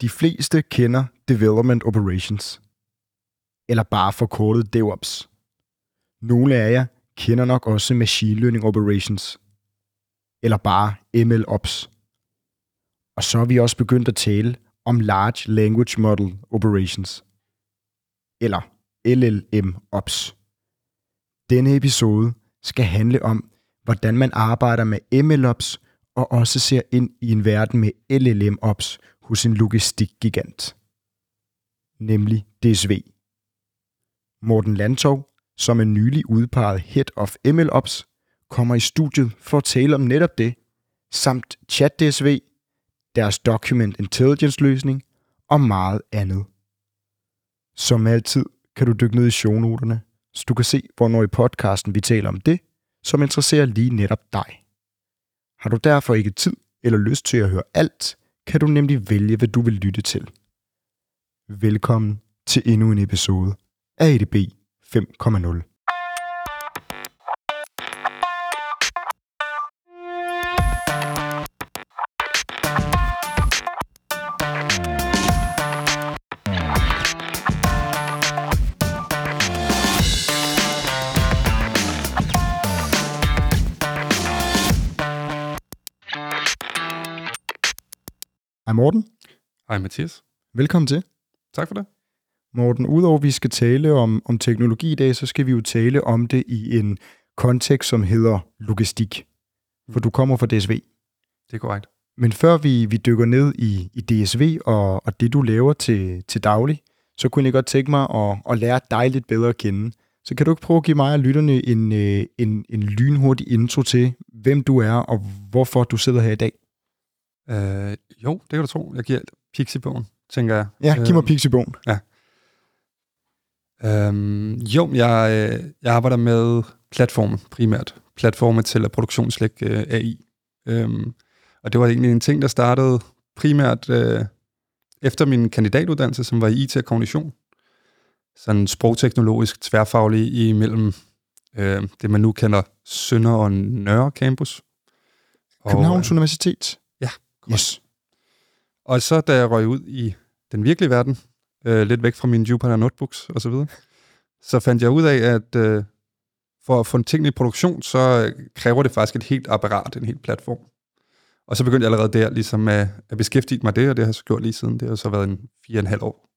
De fleste kender Development Operations, eller bare forkortet DevOps. Nogle af jer kender nok også Machine Learning Operations, eller bare MLOps. Og så er vi også begyndt at tale om Large Language Model Operations, eller LLM-ops. Denne episode skal handle om, hvordan man arbejder med MLOps og også ser ind i en verden med LLM-ops hos en logistikgigant, nemlig DSV. Morten Landtov, som er nylig udpeget Head of MLOps, kommer i studiet for at tale om netop det, samt ChatDSV, deres Document Intelligence løsning og meget andet. Som altid kan du dykke ned i shownoterne, så du kan se, hvornår i podcasten vi taler om det, som interesserer lige netop dig. Har du derfor ikke tid eller lyst til at høre alt, kan du nemlig vælge, hvad du vil lytte til. Velkommen til endnu en episode af ADB 5.0. Morten. Hej Mathias. Velkommen til. Tak for det. Morten, udover at vi skal tale om, om teknologi i dag, så skal vi jo tale om det i en kontekst, som hedder logistik. For du kommer fra DSV. Det er korrekt. Men før vi, vi dykker ned i, i DSV og, og det, du laver til, til daglig, så kunne jeg godt tænke mig at, at lære dig lidt bedre at kende. Så kan du ikke prøve at give mig og lytterne en, øh, en, en lynhurtig intro til, hvem du er og hvorfor du sidder her i dag? Uh, jo, det kan du tro. Jeg giver Pixie-bogen, tænker jeg. Ja, giv mig uh, Pixie-bogen. Ja. Um, jo, jeg, øh, jeg arbejder med platforme primært. Platforme til produktionslæg uh, AI. Um, og det var egentlig en ting, der startede primært uh, efter min kandidatuddannelse, som var i IT og kognition. Sådan sprogteknologisk tværfaglig imellem uh, det, man nu kalder Sønder og Nørre Campus. Københavns og, Universitet? Ja. Yes. Og så da jeg røg ud i den virkelige verden, øh, lidt væk fra mine Jupyter Notebooks og så videre, så fandt jeg ud af, at øh, for at få en ting i produktion, så kræver det faktisk et helt apparat, en helt platform. Og så begyndte jeg allerede der ligesom at, at beskæftige mig det, og det har jeg så gjort lige siden. Det har så været en fire og en halv år.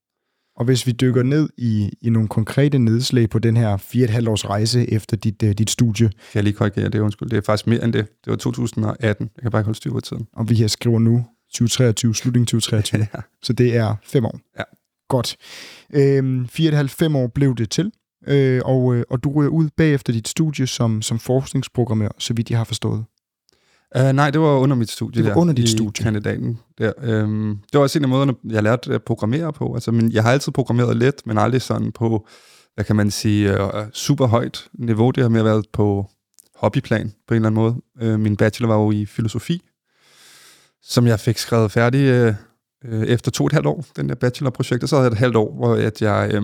Og hvis vi dykker ned i, i nogle konkrete nedslag på den her fire og et halvt års rejse efter dit, uh, dit studie. Kan jeg lige korrigere det, undskyld. Det er faktisk mere end det. Det var 2018. Jeg kan bare ikke holde styr på tiden. Og vi her skriver nu 2023, slutning 2023. ja. Så det er fem år. Ja. Godt. Øhm, fire og et halvt, fem år blev det til. Øh, og, øh, og du ryger ud bagefter dit studie som, som forskningsprogrammør, så vidt jeg har forstået. Uh, nej, det var under mit studie. Det var der, under dit studie. kandidaten der. Um, det var også en af måderne, jeg lærte at programmere på. Altså, men jeg har altid programmeret let, men aldrig sådan på, hvad kan man sige, uh, super højt niveau. Det har mere været på hobbyplan på en eller anden måde. Uh, min bachelor var jo i filosofi, som jeg fik skrevet færdig øh, øh, efter to og et halvt år, den der bachelorprojekt. Og så havde jeg et halvt år, hvor, at jeg, øh,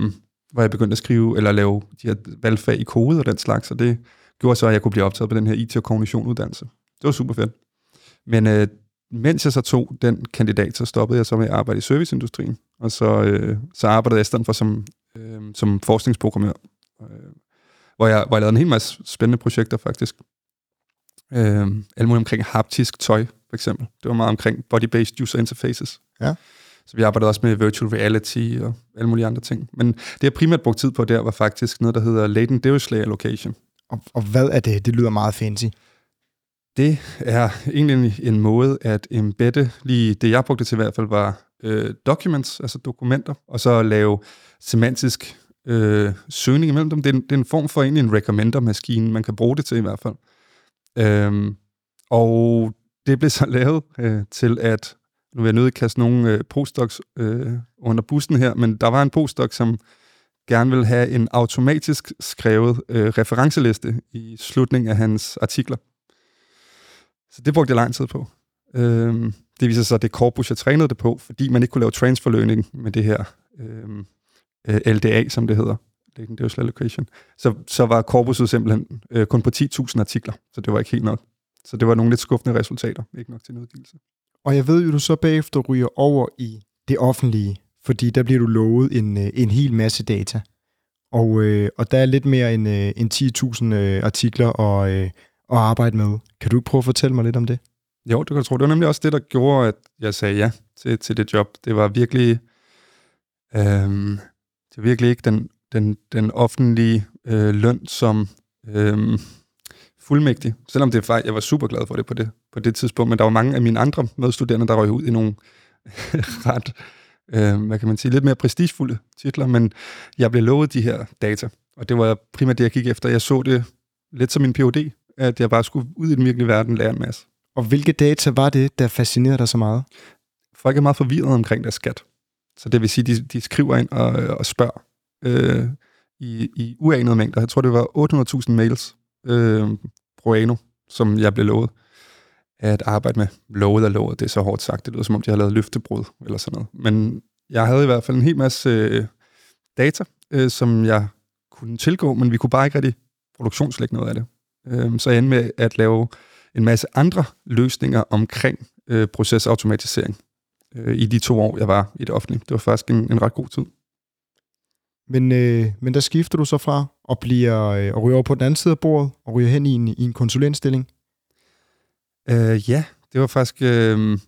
hvor jeg begyndte at skrive eller lave de her valgfag i kode og den slags, og det gjorde så, at jeg kunne blive optaget på den her IT- og kognition-uddannelse. Det var super fedt. Men øh, mens jeg så tog den kandidat, så stoppede jeg så med at arbejde i serviceindustrien. Og så, øh, så arbejdede jeg i stedet for som, øh, som forskningsprogrammør, øh, hvor, jeg, hvor jeg lavede en hel masse spændende projekter faktisk. Øh, alt muligt omkring haptisk tøj, for eksempel. Det var meget omkring body-based user interfaces. Ja. Så vi arbejdede også med virtual reality og alle mulige andre ting. Men det, jeg primært brugte tid på der, var faktisk noget, der hedder latent Dirichlet allocation. Og, og hvad er det? Det lyder meget fancy. Det er egentlig en måde at embedde, lige det jeg brugte til i hvert fald, var øh, documents, altså dokumenter, og så lave semantisk øh, søgning imellem dem. Det er, en, det er en form for egentlig en recommender-maskine, man kan bruge det til i hvert fald. Øhm, og det blev så lavet øh, til at, nu vil jeg nødt kaste nogle øh, postdocs øh, under bussen her, men der var en postdoc, som gerne vil have en automatisk skrevet øh, referenceliste i slutningen af hans artikler. Så det brugte jeg lang tid på. Øhm, det viser sig, at det korpus, jeg trænede det på, fordi man ikke kunne lave transfer learning med det her øhm, øh, LDA, som det hedder. Legendary Allocation. Så, så var korpuset simpelthen øh, kun på 10.000 artikler, så det var ikke helt nok. Så det var nogle lidt skuffende resultater, ikke nok til en udgivelse. Og jeg ved jo, du så bagefter ryger over i det offentlige, fordi der bliver du lovet en, øh, en hel masse data. Og, øh, og der er lidt mere end, øh, end 10.000 øh, artikler at, øh, at arbejde med. Kan du ikke prøve at fortælle mig lidt om det? Jo, det kan tro. Det var nemlig også det, der gjorde, at jeg sagde ja til, til det job. Det var virkelig, øhm, det var virkelig ikke den, den, den offentlige øh, løn som øhm, fuldmægtig. Selvom det var, jeg var super glad for det på, det på det tidspunkt. Men der var mange af mine andre medstuderende, der røg ud i nogle ret, øh, hvad kan man sige, lidt mere prestigefulde titler. Men jeg blev lovet de her data. Og det var primært det, jeg gik efter. Jeg så det lidt som min PhD, at jeg bare skulle ud i den virkelige verden lære en masse. Og hvilke data var det, der fascinerede dig så meget? Folk er meget forvirret omkring deres skat. Så det vil sige, de, de skriver ind og, og spørger øh, i, i uanede mængder. Jeg tror, det var 800.000 mails øh, pro som jeg blev lovet at arbejde med. Lovet og lovet, det er så hårdt sagt. Det lyder som om, de har lavet løftebrud eller sådan noget. Men jeg havde i hvert fald en hel masse øh, data, øh, som jeg kunne tilgå, men vi kunne bare ikke rigtig produktionslægge noget af det. Øh, så jeg endte med at lave en masse andre løsninger omkring øh, procesautomatisering øh, i de to år, jeg var i det offentlige. Det var faktisk en, en ret god tid. Men, øh, men der skifter du så fra og bliver øh, og ryger over på den anden side af bordet og ryger hen i en, i en konsulentstilling? Øh, ja, det var faktisk... Øh,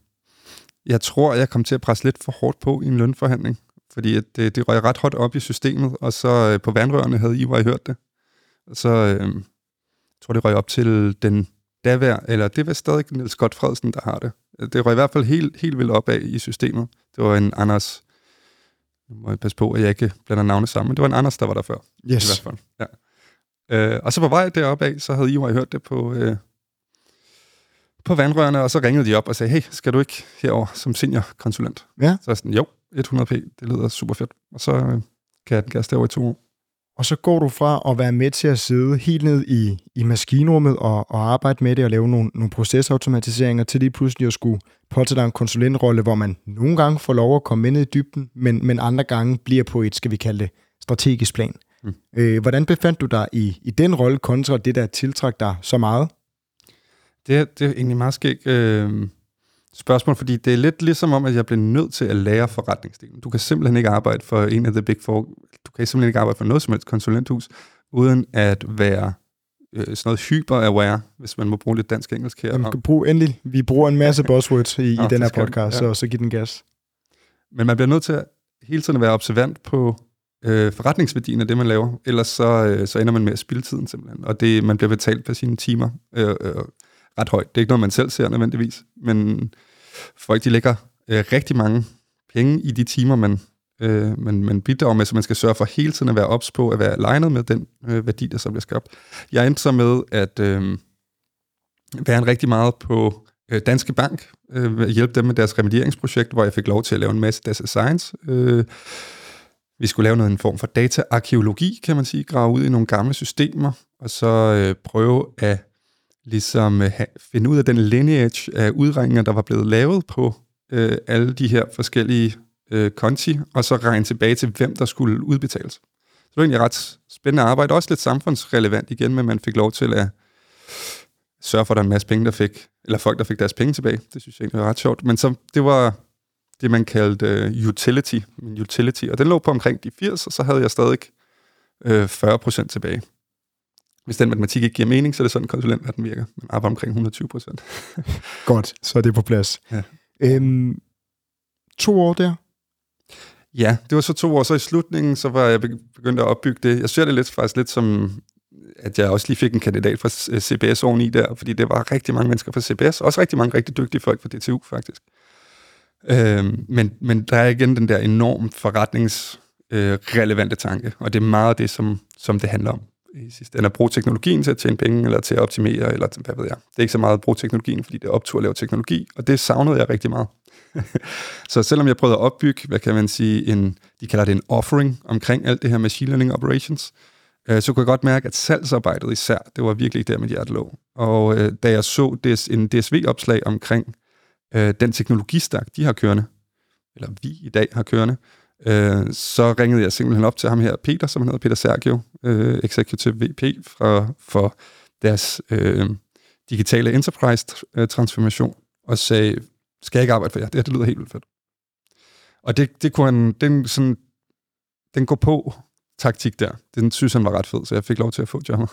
jeg tror, jeg kom til at presse lidt for hårdt på i en lønforhandling, fordi at det, det røg ret hot op i systemet, og så øh, på vandrørene havde I I hørt det. Og så øh, jeg tror det røg op til den davær, eller det var stadig Niels Godt Fredsen, der har det. Det røg i hvert fald helt, helt vildt op af i systemet. Det var en Anders, nu må jeg passe på, at jeg ikke blander navne sammen, det var en Anders, der var der før. Yes. I hvert fald, ja. Øh, og så på vej deroppe af, så havde I hørt det på, øh, på vandrørene, og så ringede de op og sagde, hey, skal du ikke herover som seniorkonsulent? Ja. Så jeg sådan, jo, 100p, det lyder super fedt. Og så øh, kan jeg den gas derovre i to år. Og så går du fra at være med til at sidde helt ned i, i maskinrummet og, og arbejde med det og lave nogle, nogle procesautomatiseringer, til lige pludselig at skulle påtage dig en konsulentrolle, hvor man nogle gange får lov at komme ind i dybden, men, men andre gange bliver på et, skal vi kalde det, strategisk plan. Mm. Øh, hvordan befandt du dig i, i den rolle kontra det, der tiltrak dig så meget? Det, det er egentlig meget skægt øh, spørgsmål, fordi det er lidt ligesom om, at jeg bliver nødt til at lære forretningsdelen. Du kan simpelthen ikke arbejde for en af the big four. Du kan simpelthen ikke arbejde for noget som helst konsulenthus, uden at være øh, sådan noget hyper-aware, hvis man må bruge lidt dansk-engelsk her. Jamen, brug endelig. Vi bruger en masse buzzwords i, Nå, i den her podcast, ja. så, så giv den gas. Men man bliver nødt til at hele tiden at være observant på øh, forretningsværdien af det, man laver. Ellers så, øh, så ender man med at spille tiden simpelthen. Og det, man bliver betalt på sine timer. Øh, øh, ret højt. Det er ikke noget, man selv ser nødvendigvis, men folk de lægger øh, rigtig mange penge i de timer, man, øh, man, man bidrager med, så man skal sørge for hele tiden at være ops på, at være alignet med den øh, værdi, der så bliver skabt. Jeg endte så med at øh, være en rigtig meget på øh, Danske Bank, øh, hjælpe dem med deres remedieringsprojekt, hvor jeg fik lov til at lave en masse data science. Øh, vi skulle lave noget en form for dataarkeologi, kan man sige, grave ud i nogle gamle systemer, og så øh, prøve at ligesom øh, finde ud af den lineage af udregninger, der var blevet lavet på øh, alle de her forskellige øh, konti, og så regne tilbage til, hvem der skulle udbetales. Så det var egentlig ret spændende arbejde, også lidt samfundsrelevant igen, men man fik lov til at sørge for, at der er en masse penge, der fik, eller folk, der fik deres penge tilbage. Det synes jeg egentlig var ret sjovt. Men så, det var det, man kaldte uh, utility, min utility, og den lå på omkring de 80, og så havde jeg stadig øh, 40% tilbage hvis den matematik ikke giver mening, så er det sådan, at den virker. Man arbejder omkring 120 procent. Godt, så er det på plads. Ja. Øhm, to år der? Ja, det var så to år. Så i slutningen, så var jeg begyndt at opbygge det. Jeg ser det lidt, faktisk lidt som, at jeg også lige fik en kandidat fra CBS oveni der, fordi det var rigtig mange mennesker fra CBS, også rigtig mange rigtig dygtige folk fra DTU faktisk. Øhm, men, men der er igen den der enormt forretningsrelevante øh, tanke, og det er meget det, som, som det handler om i sidste ende at bruge teknologien til at tjene penge, eller til at optimere, eller hvad ved jeg. Det er ikke så meget at bruge teknologien, fordi det er optur at lave teknologi, og det savnede jeg rigtig meget. så selvom jeg prøvede at opbygge, hvad kan man sige, en, de kalder det en offering omkring alt det her machine learning operations, øh, så kunne jeg godt mærke, at salgsarbejdet især, det var virkelig der, mit hjerte lå. Og øh, da jeg så DS, en DSV-opslag omkring øh, den teknologistak, de har kørende, eller vi i dag har kørende, øh, så ringede jeg simpelthen op til ham her, Peter, som han hedder, Peter Sergio, øh, Executive VP fra, for deres øh, digitale enterprise-transformation, øh, og sagde, skal jeg ikke arbejde for jer? Det her, det lyder helt vildt fedt. Og det, det kunne han, den, sådan, den går på taktik der, den synes han var ret fed, så jeg fik lov til at få jobbet.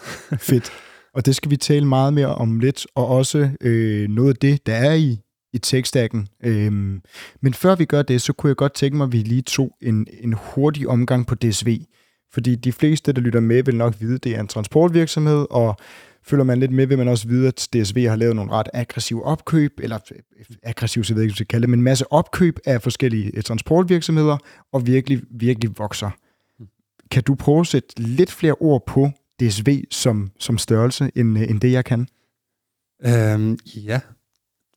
Fedt. Og det skal vi tale meget mere om lidt, og også øh, noget af det, der er i, i tekstakken. Øhm, men før vi gør det, så kunne jeg godt tænke mig, at vi lige tog en, en hurtig omgang på DSV. Fordi de fleste, der lytter med, vil nok vide, at det er en transportvirksomhed, og følger man lidt med, vil man også vide, at DSV har lavet nogle ret aggressive opkøb, eller aggressive, så ved jeg ikke, hvad jeg kalde det, men en masse opkøb af forskellige øh, transportvirksomheder, og virkelig, virkelig vokser. Kan du prøve at sætte lidt flere ord på DSV som, som størrelse, end, øh, end det jeg kan? Øhm, ja.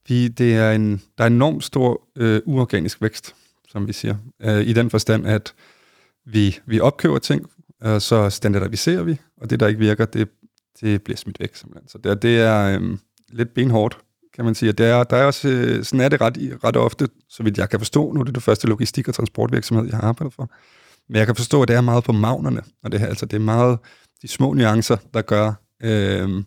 Vi, det er en, der er en enormt stor øh, uorganisk vækst, som vi siger. Øh, I den forstand, at vi, vi opkøber ting, og så standardiserer vi, og det, der ikke virker, det, det bliver smidt væk. Simpelthen. Så det, det er øh, lidt benhårdt, kan man sige. Det er, der er også, øh, sådan er det ret, ret ofte, så vidt jeg kan forstå. Nu er det det første logistik- og transportvirksomhed, jeg har arbejdet for. Men jeg kan forstå, at det er meget på magnerne, og det, her, altså, det er meget de små nuancer, der gør, øh,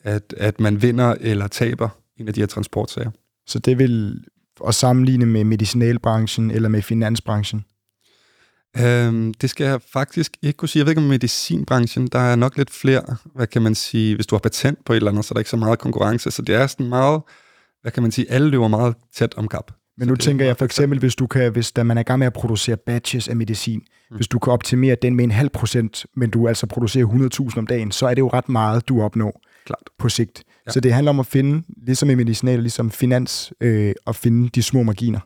at, at man vinder eller taber en af de her transportsager. Så det vil at sammenligne med medicinalbranchen eller med finansbranchen? Øhm, det skal jeg faktisk ikke kunne sige. Jeg ved ikke om medicinbranchen, der er nok lidt flere, hvad kan man sige, hvis du har patent på et eller andet, så er der ikke så meget konkurrence. Så det er sådan meget, hvad kan man sige, alle løber meget tæt om kap. Men nu tænker jeg for eksempel, hvis du kan, hvis da man er i gang med at producere batches af medicin, mm. hvis du kan optimere den med en halv procent, men du altså producerer 100.000 om dagen, så er det jo ret meget, du opnår Klart. på sigt. Ja. Så det handler om at finde, ligesom i medicinal, ligesom finans, øh, at finde de små marginer.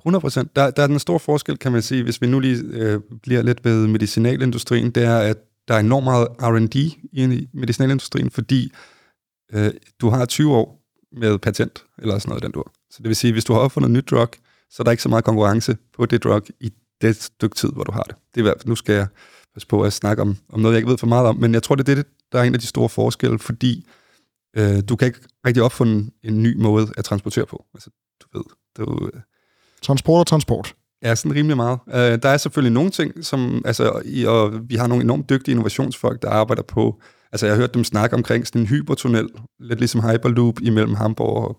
100 procent. Der, der er den store forskel, kan man sige, hvis vi nu lige øh, bliver lidt ved medicinalindustrien, det er, at der er enormt meget R&D i medicinalindustrien, fordi øh, du har 20 år med patent, eller sådan noget den du Så det vil sige, hvis du har opfundet et nyt drug, så er der ikke så meget konkurrence på det drug i det stykke tid, hvor du har det. Det er nu skal jeg passe på at snakke om, om noget, jeg ikke ved for meget om, men jeg tror, det er det, der er en af de store forskelle, fordi øh, du kan ikke rigtig opfunde en ny måde at transportere på. Altså, du ved, du, Transport og transport. Ja, sådan rimelig meget. Uh, der er selvfølgelig nogle ting, som, altså, i, og vi har nogle enormt dygtige innovationsfolk, der arbejder på, altså jeg har hørt dem snakke omkring sådan en hypertunnel, lidt ligesom Hyperloop imellem Hamburg og,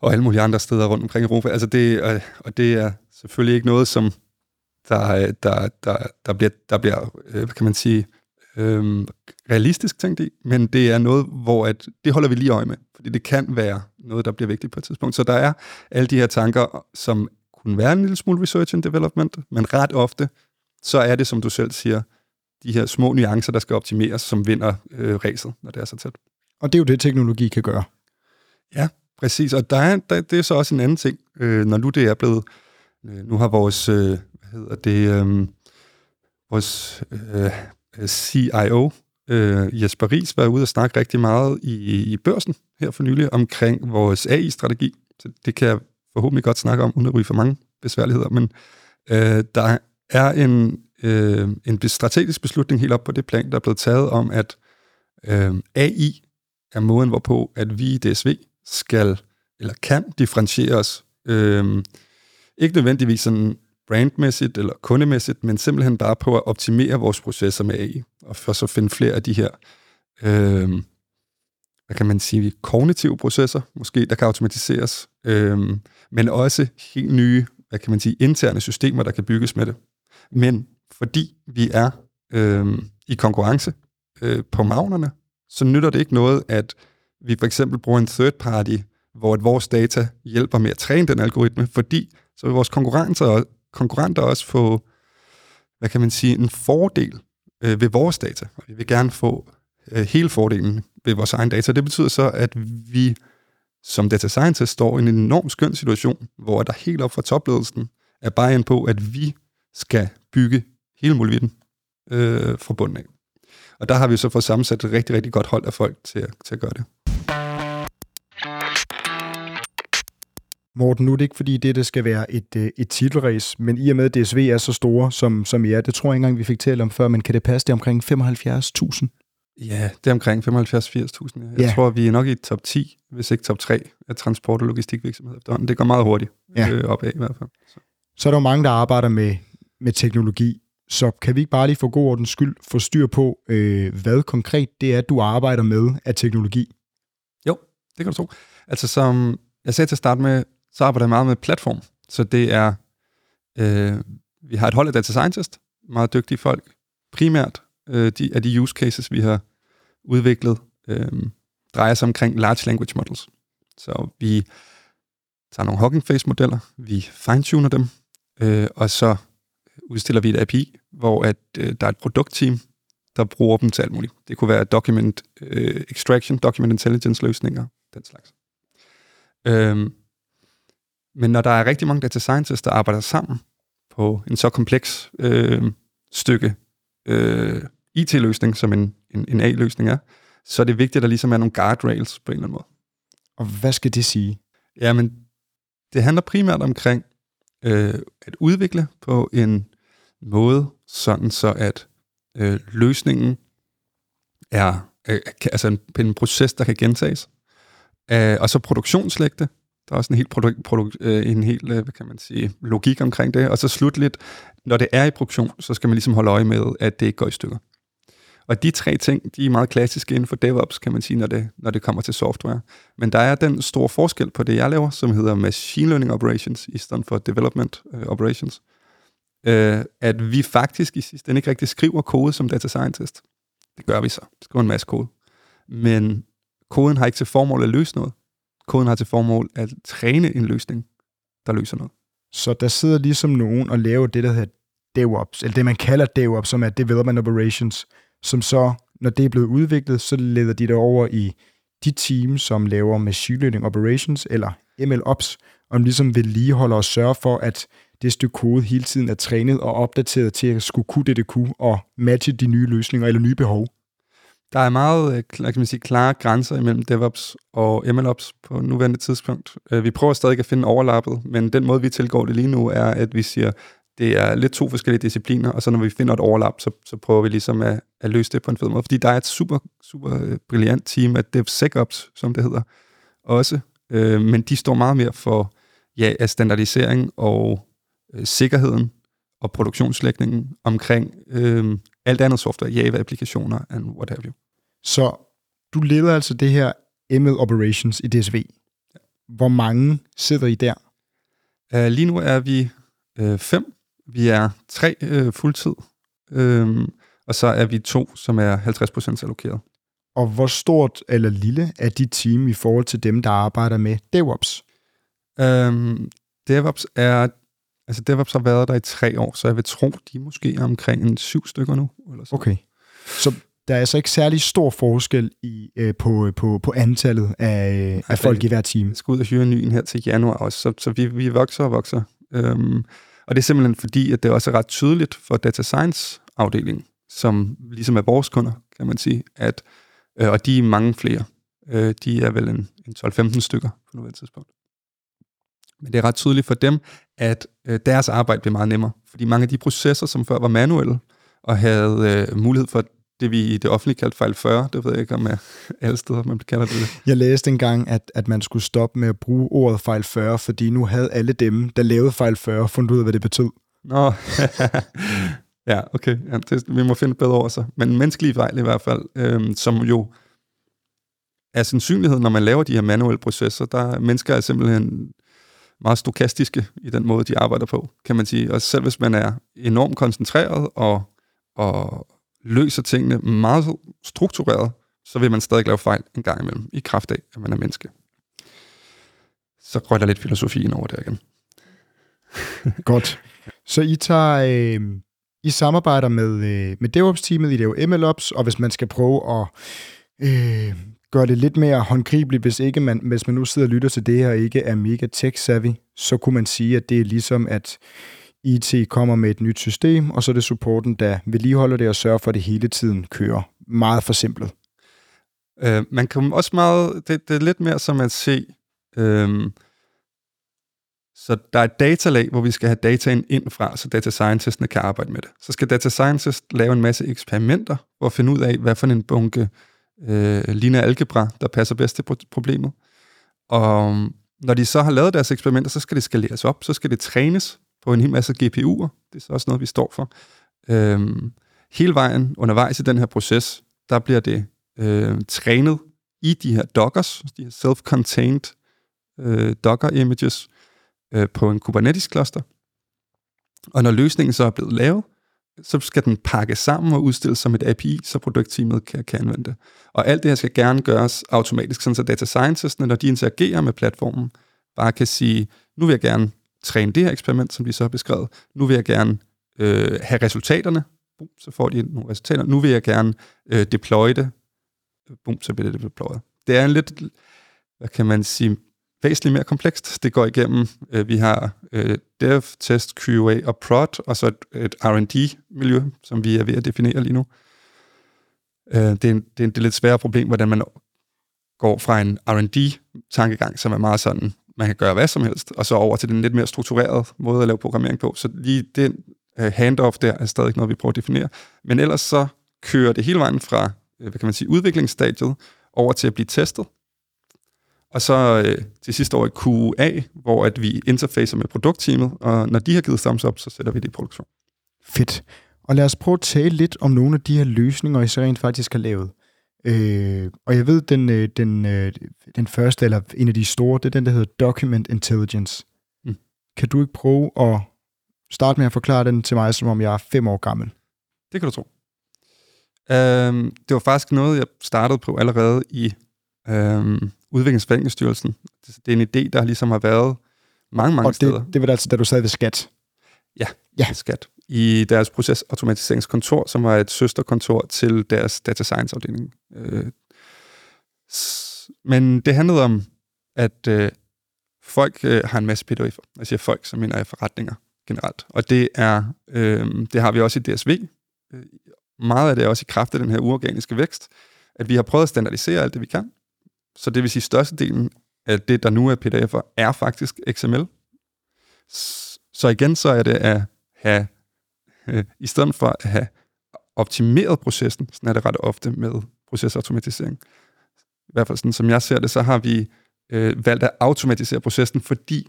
og alle mulige andre steder rundt omkring Europa. Altså det, uh, og det er selvfølgelig ikke noget, som der, der, der, der bliver, der bliver hvad kan man sige, øhm, realistisk tænkt i, men det er noget, hvor at, det holder vi lige øje med, fordi det kan være noget, der bliver vigtigt på et tidspunkt. Så der er alle de her tanker, som kunne være en lille smule research and development, men ret ofte, så er det, som du selv siger, de her små nuancer, der skal optimeres, som vinder øh, racet, når det er så tæt. Og det er jo det, teknologi kan gøre. Ja, præcis. Og der er, der, det er så også en anden ting, øh, når nu det er blevet, øh, nu har vores, øh, hvad hedder det, øh, vores øh, Øh, CIO, øh, Jesper Ries, været ude og snakke rigtig meget i, i børsen her for nylig omkring vores AI-strategi. Så det kan jeg forhåbentlig godt snakke om, uden at ryge for mange besværligheder. Men øh, der er en, øh, en strategisk beslutning helt op på det plan, der er blevet taget om, at øh, AI er måden, hvorpå at vi i DSV skal eller kan differentiere os. Øh, ikke nødvendigvis sådan brandmæssigt eller kundemæssigt, men simpelthen bare på at optimere vores processer med AI, og for så finde flere af de her, øh, hvad kan man sige, kognitive processer, måske, der kan automatiseres, øh, men også helt nye, hvad kan man sige, interne systemer, der kan bygges med det. Men fordi vi er øh, i konkurrence øh, på magnerne, så nytter det ikke noget, at vi for eksempel bruger en third party, hvor at vores data hjælper med at træne den algoritme, fordi så vil vores konkurrenter konkurrenter også få, hvad kan man sige, en fordel øh, ved vores data. Og vi vil gerne få øh, hele fordelen ved vores egen data. Det betyder så, at vi som data scientist står i en enorm skøn situation, hvor der helt op fra topledelsen er bare på, at vi skal bygge hele muligheden øh, fra bunden af. Og der har vi så fået sammensat et rigtig, rigtig godt hold af folk til, at, til at gøre det. Morten, nu er det ikke fordi det, det skal være et, øh, et titelrace, men i og med, at DSV er så store, som, som I er, det tror jeg ikke engang, vi fik talt om før, men kan det passe, det er omkring 75.000? Ja, det er omkring 75-80.000. Jeg ja. tror, vi er nok i top 10, hvis ikke top 3 af transport- og logistikvirksomhed efterhånden. Det går meget hurtigt ja. øh, opad i hvert fald. Så. så er der jo mange, der arbejder med, med teknologi. Så kan vi ikke bare lige for god ordens skyld få styr på, øh, hvad konkret det er, du arbejder med af teknologi? Jo, det kan du tro. Altså som jeg sagde til at starte med, så arbejder jeg meget med platform. Så det er, øh, vi har et hold af data scientists, meget dygtige folk, primært øh, de, af de use cases, vi har udviklet, øh, drejer sig omkring large language models. Så vi tager nogle Hugging Face-modeller, vi fine-tuner dem, øh, og så udstiller vi et API, hvor at, øh, der er et produktteam, der bruger dem til alt muligt. Det kunne være document øh, extraction, document intelligence løsninger, den slags. Øhm, men når der er rigtig mange data scientists, der arbejder sammen på en så kompleks øh, stykke øh, IT-løsning, som en, en, en A-løsning er, så er det vigtigt, at der ligesom er nogle guardrails på en eller anden måde. Og hvad skal det sige? Jamen, det handler primært omkring øh, at udvikle på en måde, sådan så at øh, løsningen er øh, altså en, en proces, der kan gentages. Øh, og så produktionslægte. Der er også en helt, produ- produ- øh, en helt øh, hvad kan man sige, logik omkring det. Og så slutligt, når det er i produktion, så skal man ligesom holde øje med, at det ikke går i stykker. Og de tre ting, de er meget klassiske inden for DevOps, kan man sige, når det, når det kommer til software. Men der er den store forskel på det, jeg laver, som hedder Machine Learning Operations, i stedet for Development øh, Operations. Øh, at vi faktisk i sidste ende ikke rigtig skriver kode som data scientist. Det gør vi så. Vi skriver en masse kode. Men koden har ikke til formål at løse noget. Koden har til formål at træne en løsning, der løser noget. Så der sidder ligesom nogen og laver det, der hedder DevOps, eller det man kalder DevOps, som er Development Operations, som så, når det er blevet udviklet, så leder de det over i de teams, som laver Machine Learning Operations, eller MLOps, om ligesom vedligeholder og sørger for, at det stykke kode hele tiden er trænet og opdateret til at skulle kunne det, det kunne, og matche de nye løsninger eller nye behov. Der er meget øh, kan man sige, klare grænser imellem DevOps og MLOps på nuværende tidspunkt. Øh, vi prøver stadig at finde overlappet, men den måde, vi tilgår det lige nu, er, at vi siger, det er lidt to forskellige discipliner, og så når vi finder et overlap, så, så prøver vi ligesom at, at løse det på en fed måde. Fordi der er et super, super øh, brilliant team af DevSecOps, som det hedder, også. Øh, men de står meget mere for ja, standardisering og øh, sikkerheden og produktionslægningen omkring øh, alt andet software, Java-applikationer and what have you. Så du leder altså det her ML Operations i DSV. Hvor mange sidder I der? Uh, lige nu er vi uh, fem. Vi er tre uh, fuldtid, uh, og så er vi to, som er 50% allokeret. Og hvor stort eller lille er de team i forhold til dem, der arbejder med DevOps? Um, DevOps er Altså DevOps har været der i tre år, så jeg vil tro, de er måske er omkring en syv stykker nu. Eller så. Okay. Så der er altså ikke særlig stor forskel i, øh, på, på, på antallet af, Nej, af folk i hver team. Jeg skal ud og hyre en ny her til januar også, så, så vi, vi vokser og vokser. Øhm, og det er simpelthen fordi, at det også er ret tydeligt for data science afdelingen, som ligesom er vores kunder, kan man sige, at, øh, og de er mange flere. Øh, de er vel en, en 12-15 stykker på nuværende tidspunkt. Men det er ret tydeligt for dem, at øh, deres arbejde bliver meget nemmere. Fordi mange af de processer, som før var manuelle, og havde øh, mulighed for det, vi i det offentlige kaldte fejl 40, det ved jeg ikke, om jeg alle steder, man kalder det. Jeg læste engang, at, at man skulle stoppe med at bruge ordet fejl 40, fordi nu havde alle dem, der lavede fejl 40, fundet ud af, hvad det betød. Nå, ja, okay. Ja, det, vi må finde bedre ord så. Men menneskelige fejl i hvert fald, øhm, som jo er sandsynlighed, når man laver de her manuelle processer, der mennesker er simpelthen meget stokastiske i den måde, de arbejder på, kan man sige. Og selv hvis man er enormt koncentreret og, og løser tingene meget struktureret, så vil man stadig lave fejl en gang imellem, i kraft af, at man er menneske. Så røg der lidt filosofi ind over der igen. Godt. Så I tager... Øh, I samarbejder med, øh, med DevOps-teamet, I laver MLOps, og hvis man skal prøve at øh, gøre det lidt mere håndgribeligt, hvis, ikke man, hvis man nu sidder og lytter til det her og ikke er mega tech-savvy, så kunne man sige, at det er ligesom, at IT kommer med et nyt system, og så er det supporten, der vedligeholder det og sørger for, at det hele tiden kører. Meget forsimplet. Øh, man kan også meget, det, det er lidt mere som at se, øh, så der er et datalag, hvor vi skal have dataen ind fra, så data scientistene kan arbejde med det. Så skal data scientist lave en masse eksperimenter, for at finde ud af, hvad for en bunke øh, Øh, lineær algebra, der passer bedst til problemet. Og øhm, når de så har lavet deres eksperimenter, så skal det skaleres op, så skal det trænes på en hel masse GPU'er. Det er så også noget, vi står for. Øhm, hele vejen undervejs i den her proces, der bliver det øh, trænet i de her dockers, de her self-contained øh, docker images, øh, på en Kubernetes-cluster. Og når løsningen så er blevet lavet, så skal den pakke sammen og udstilles som et API, så produktteamet kan, kan anvende det. Og alt det her skal gerne gøres automatisk, sådan så data scientisterne, når de interagerer med platformen, bare kan sige, nu vil jeg gerne træne det her eksperiment, som vi så har beskrevet. Nu vil jeg gerne øh, have resultaterne. Boom, så får de nogle resultater. Nu vil jeg gerne øh, deploye det. Boom, så bliver det deployet. Det er en lidt, hvad kan man sige, væsentligt mere komplekst. Det går igennem, øh, vi har øh, dev, test, QA og prod, og så et, et R&D-miljø, som vi er ved at definere lige nu. Øh, det, er en, det, er en, det er lidt svære problem, hvordan man går fra en R&D-tankegang, som er meget sådan, man kan gøre hvad som helst, og så over til den lidt mere strukturerede måde at lave programmering på. Så lige den øh, handoff der er stadig noget, vi prøver at definere. Men ellers så kører det hele vejen fra, øh, hvad kan man sige, udviklingsstadiet over til at blive testet, og så øh, til sidste år i QA, hvor at vi interfacer med produktteamet, og når de har givet thumbs up, så sætter vi det i produktion. Fedt. Og lad os prøve at tale lidt om nogle af de her løsninger, I så rent faktisk har lavet. Øh, og jeg ved, den, øh, den, øh, den første, eller en af de store, det er den, der hedder Document Intelligence. Mm. Kan du ikke prøve at starte med at forklare den til mig, som om jeg er fem år gammel? Det kan du tro. Um, det var faktisk noget, jeg startede på allerede i um, Udviklingsforvaltningsstyrelsen. Det er en idé, der ligesom har været mange, mange og det, steder. det var altså, da du sad ved Skat? Ja, ja. Skat. I deres procesautomatiseringskontor, som var et søsterkontor til deres data science afdeling. Øh, men det handlede om, at øh, folk øh, har en masse PDF'er. Jeg siger folk, som mener jeg forretninger generelt. Og det er øh, det har vi også i DSV. Meget af det er også i kraft af den her uorganiske vækst, at vi har prøvet at standardisere alt det, vi kan. Så det vil sige, at størstedelen af det, der nu er PDF'er, er faktisk XML. Så igen, så er det at have, øh, i stedet for at have optimeret processen, sådan er det ret ofte med procesautomatisering. I hvert fald sådan, som jeg ser det, så har vi øh, valgt at automatisere processen, fordi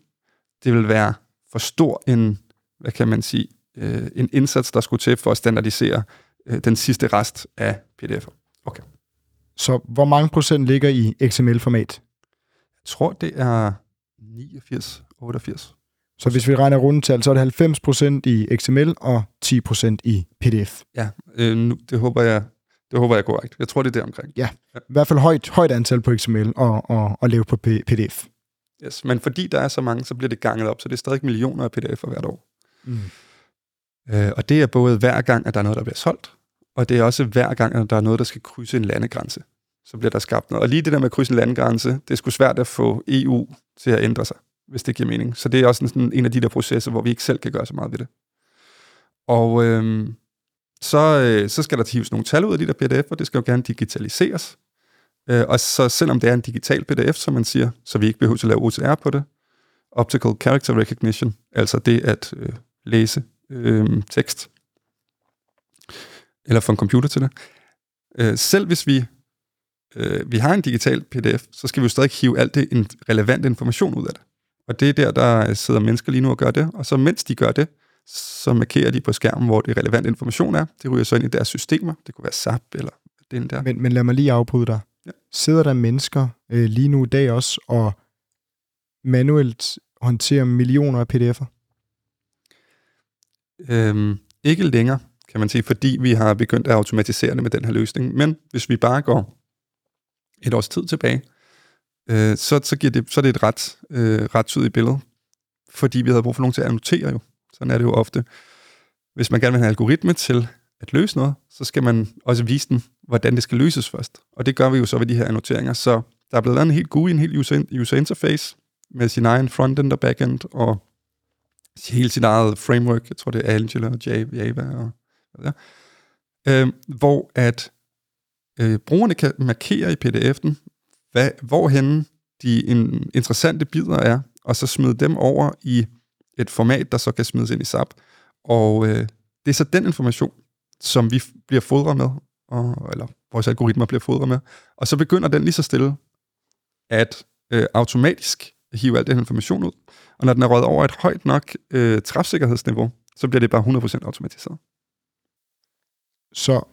det vil være for stor en, hvad kan man sige, øh, en indsats, der skulle til for at standardisere øh, den sidste rest af PDF'er. Okay. Så hvor mange procent ligger i XML-format? Jeg tror, det er 89-88. Så hvis vi regner rundtal, så er det 90% i XML og 10% i PDF. Ja, øh, nu, det håber jeg det håber jeg er korrekt. Jeg tror, det er der omkring. Ja, ja. i hvert fald højt, højt antal på XML og, og, og lave på PDF. Yes, men fordi der er så mange, så bliver det ganget op, så det er stadig millioner af PDF'er hvert år. Mm. Øh, og det er både hver gang, at der er noget, der bliver solgt, og det er også hver gang, når der er noget, der skal krydse en landegrænse. Så bliver der skabt noget. Og lige det der med at krydse en landegrænse, det er sgu svært at få EU til at ændre sig, hvis det giver mening. Så det er også sådan en af de der processer, hvor vi ikke selv kan gøre så meget ved det. Og øhm, så, øh, så skal der hives nogle tal ud af de der pdf'er, det skal jo gerne digitaliseres. Øh, og så selvom det er en digital pdf, som man siger, så vi ikke behøver at lave OCR på det, Optical Character Recognition, altså det at øh, læse øh, tekst, eller få en computer til det. Øh, selv hvis vi, øh, vi har en digital pdf, så skal vi jo stadig hive alt det en relevant information ud af det. Og det er der, der sidder mennesker lige nu og gør det. Og så mens de gør det, så markerer de på skærmen, hvor det relevant information er. Det ryger så ind i deres systemer. Det kunne være SAP eller den der. Men, men lad mig lige afbryde dig. Ja. Sidder der mennesker øh, lige nu i dag også og manuelt håndterer millioner af pdf'er? Øhm, ikke længere kan man sige, fordi vi har begyndt at automatisere det med den her løsning. Men hvis vi bare går et års tid tilbage, øh, så, så, giver det, så er det et ret, øh, ret tydeligt billede, fordi vi havde brug for nogen til at annotere jo. Sådan er det jo ofte. Hvis man gerne vil have en algoritme til at løse noget, så skal man også vise den, hvordan det skal løses først. Og det gør vi jo så ved de her annoteringer. Så der er blevet lavet en helt GUI, en helt user, user interface, med sin egen frontend og backend, og hele sit eget framework. Jeg tror, det er Angular og Java og ja, øh, hvor at øh, brugerne kan markere i pdf'en, hvad, hvorhen de in, interessante bidder er, og så smide dem over i et format, der så kan smides ind i SAP. Og øh, det er så den information, som vi bliver fodret med, og, eller vores algoritmer bliver fodret med. Og så begynder den lige så stille at øh, automatisk hive al den information ud. Og når den er røget over et højt nok øh, træfsikkerhedsniveau, så bliver det bare 100% automatiseret. Så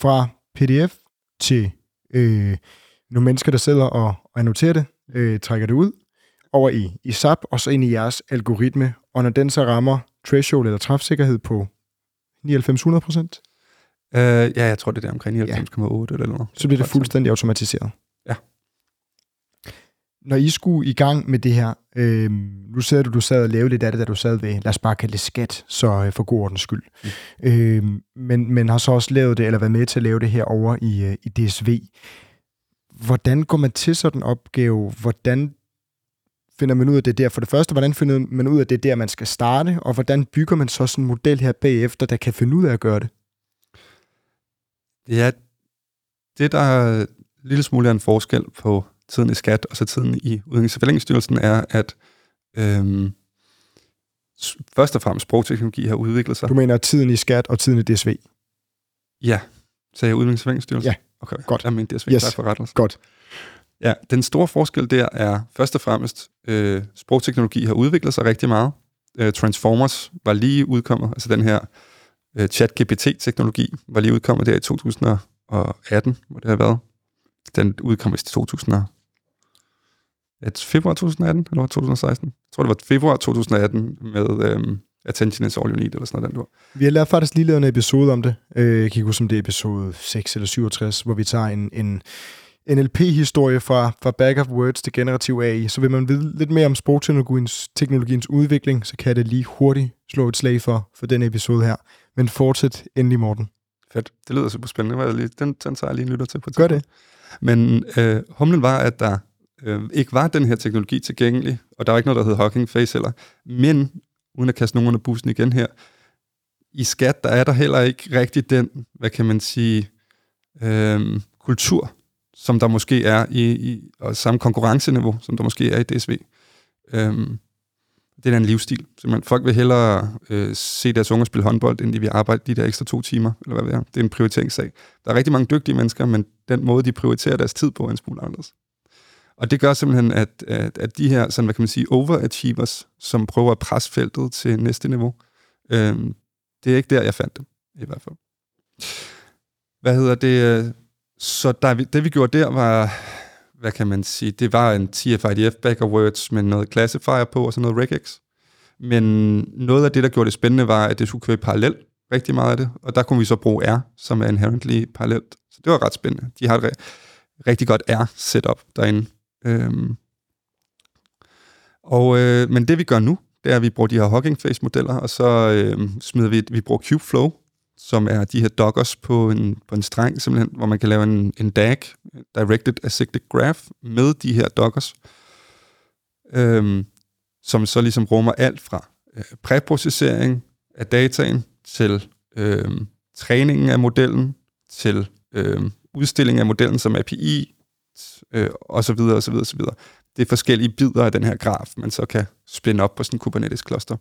fra pdf til øh, nogle mennesker, der sidder og, og annoterer det, øh, trækker det ud, over i, i SAP, og så ind i jeres algoritme. Og når den så rammer threshold eller træfsikkerhed på 9900 procent, Uh, ja, jeg tror, det er der omkring 99,8 eller noget. så bliver det fuldstændig automatiseret. Ja. Når I skulle i gang med det her, øh, nu sagde du, du sad og lavede lidt af det, da du sad ved, lad os bare kalde det skat, så øh, for god ordens skyld. Mm. Øh, men, men har så også lavet det, eller været med til at lave det her over i, øh, i DSV. Hvordan går man til sådan en opgave? Hvordan finder man ud af det der? For det første, hvordan finder man ud af det der, man skal starte? Og hvordan bygger man så sådan en model her bagefter, der kan finde ud af at gøre det? Ja, det der er en lille smule af en forskel på tiden i skat og så tiden i Udviklings- og Forlængningsstyrelsen er, at øhm, først og fremmest sprogteknologi har udviklet sig. Du mener tiden i skat og tiden i DSV? Ja, sagde jeg Udviklings- og Forlængningsstyrelsen? Ja, okay. godt. Jeg mente DSV, Yes. tak for rettelsen. Godt. Ja, den store forskel der er først og fremmest, øh, sprogteknologi har udviklet sig rigtig meget. Øh, Transformers var lige udkommet, altså den her øh, chat-GPT-teknologi var lige udkommet der i 2018, hvor det har været. Den udkom i 2000 ja, februar 2018, eller var det 2016? Jeg tror, det var februar 2018 med øhm, Attention is all you need, eller sådan noget, den du Vi har lavet faktisk lige lavet en episode om det. Øh, Jeg kan ikke huske, om det er episode 6 eller 67, hvor vi tager en, en NLP-historie fra, fra Back of Words til generativ AI. Så vil man vide lidt mere om sprogteknologiens teknologiens udvikling, så kan det lige hurtigt slå et slag for, for den episode her. Men fortsæt endelig, Morten. Fedt. Det lyder super spændende. Det? Den, den tager jeg lige en lytter til på Gør tidspunkt. Men øh, humlen var, at der øh, ikke var den her teknologi tilgængelig, og der var ikke noget, der hed Hugging Face heller. Men, uden at kaste nogen under bussen igen her, i skat, der er der heller ikke rigtig den, hvad kan man sige, øh, kultur, som der måske er i, i og samme konkurrenceniveau, som der måske er i DSV. Øhm, det er en livsstil. Simpelthen. Folk vil hellere øh, se deres unger spille håndbold, end de vil arbejde de der ekstra to timer, eller hvad det er. Det er en prioriteringssag. Der er rigtig mange dygtige mennesker, men den måde, de prioriterer deres tid på, er en smule anderledes. Og det gør simpelthen, at, at, at de her, sådan, hvad kan man sige, overachievers, som prøver at presse feltet til næste niveau, øhm, det er ikke der, jeg fandt dem, i hvert fald. Hvad hedder det? Så der, det, vi gjorde der, var, hvad kan man sige, det var en TF-IDF back of words med noget classifier på og sådan noget regex. Men noget af det, der gjorde det spændende, var, at det skulle køre parallelt parallel, rigtig meget af det, og der kunne vi så bruge R, som er inherently parallelt. Så det var ret spændende. De har et re- rigtig godt R-setup derinde. Øhm. Og, øh, men det vi gør nu, det er, at vi bruger de her Hugging Face-modeller, og så øh, smider vi, vi bruger Kubeflow, som er de her dockers på en, på en streng, simpelthen, hvor man kan lave en, en DAG, Directed Acyclic Graph, med de her dockers, øhm, som så ligesom rummer alt fra øh, præprocessering af dataen, til øh, træningen af modellen, til øh, udstilling af modellen som API, øh, og så videre, og så videre, og så videre. Det er forskellige bidder af den her graf, man så kan spænde op på sådan en Kubernetes-cluster.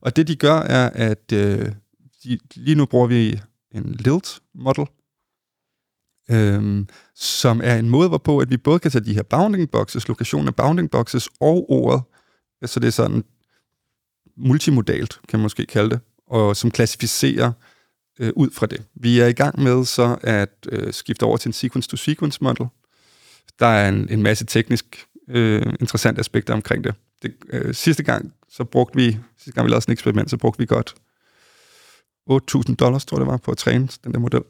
Og det de gør, er, at øh, de, lige nu bruger vi en Lilt-model, øhm, som er en måde, hvorpå at vi både kan tage de her bounding boxes, lokationen af bounding boxes og ordet, så det er sådan multimodalt, kan man måske kalde det, og som klassificerer øh, ud fra det. Vi er i gang med så at øh, skifte over til en sequence-to-sequence model. Der er en, en masse teknisk øh, interessante aspekter omkring det. det øh, sidste gang, så brugte vi, sidste gang vi lavede sådan et eksperiment, så brugte vi godt 8.000 dollars, tror jeg det var, på at træne den der model.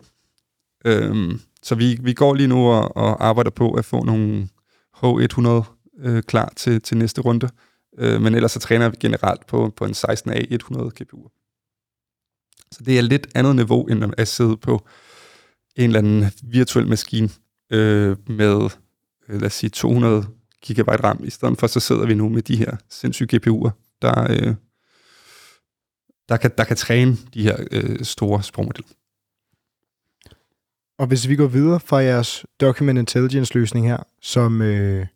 Øhm, så vi, vi går lige nu og, og arbejder på at få nogle H100 øh, klar til, til næste runde. Øh, men ellers så træner vi generelt på, på en 16A 100 GPU. Så det er lidt andet niveau, end at sidde på en eller anden virtuel maskine øh, med, Øh, lad os sige, 200 gigabyte RAM. I stedet for, så sidder vi nu med de her sindssyge GPU'er, der, øh, der, kan, der kan træne de her øh, store sprogmodeller. Og hvis vi går videre fra jeres Document Intelligence løsning her, som, øh,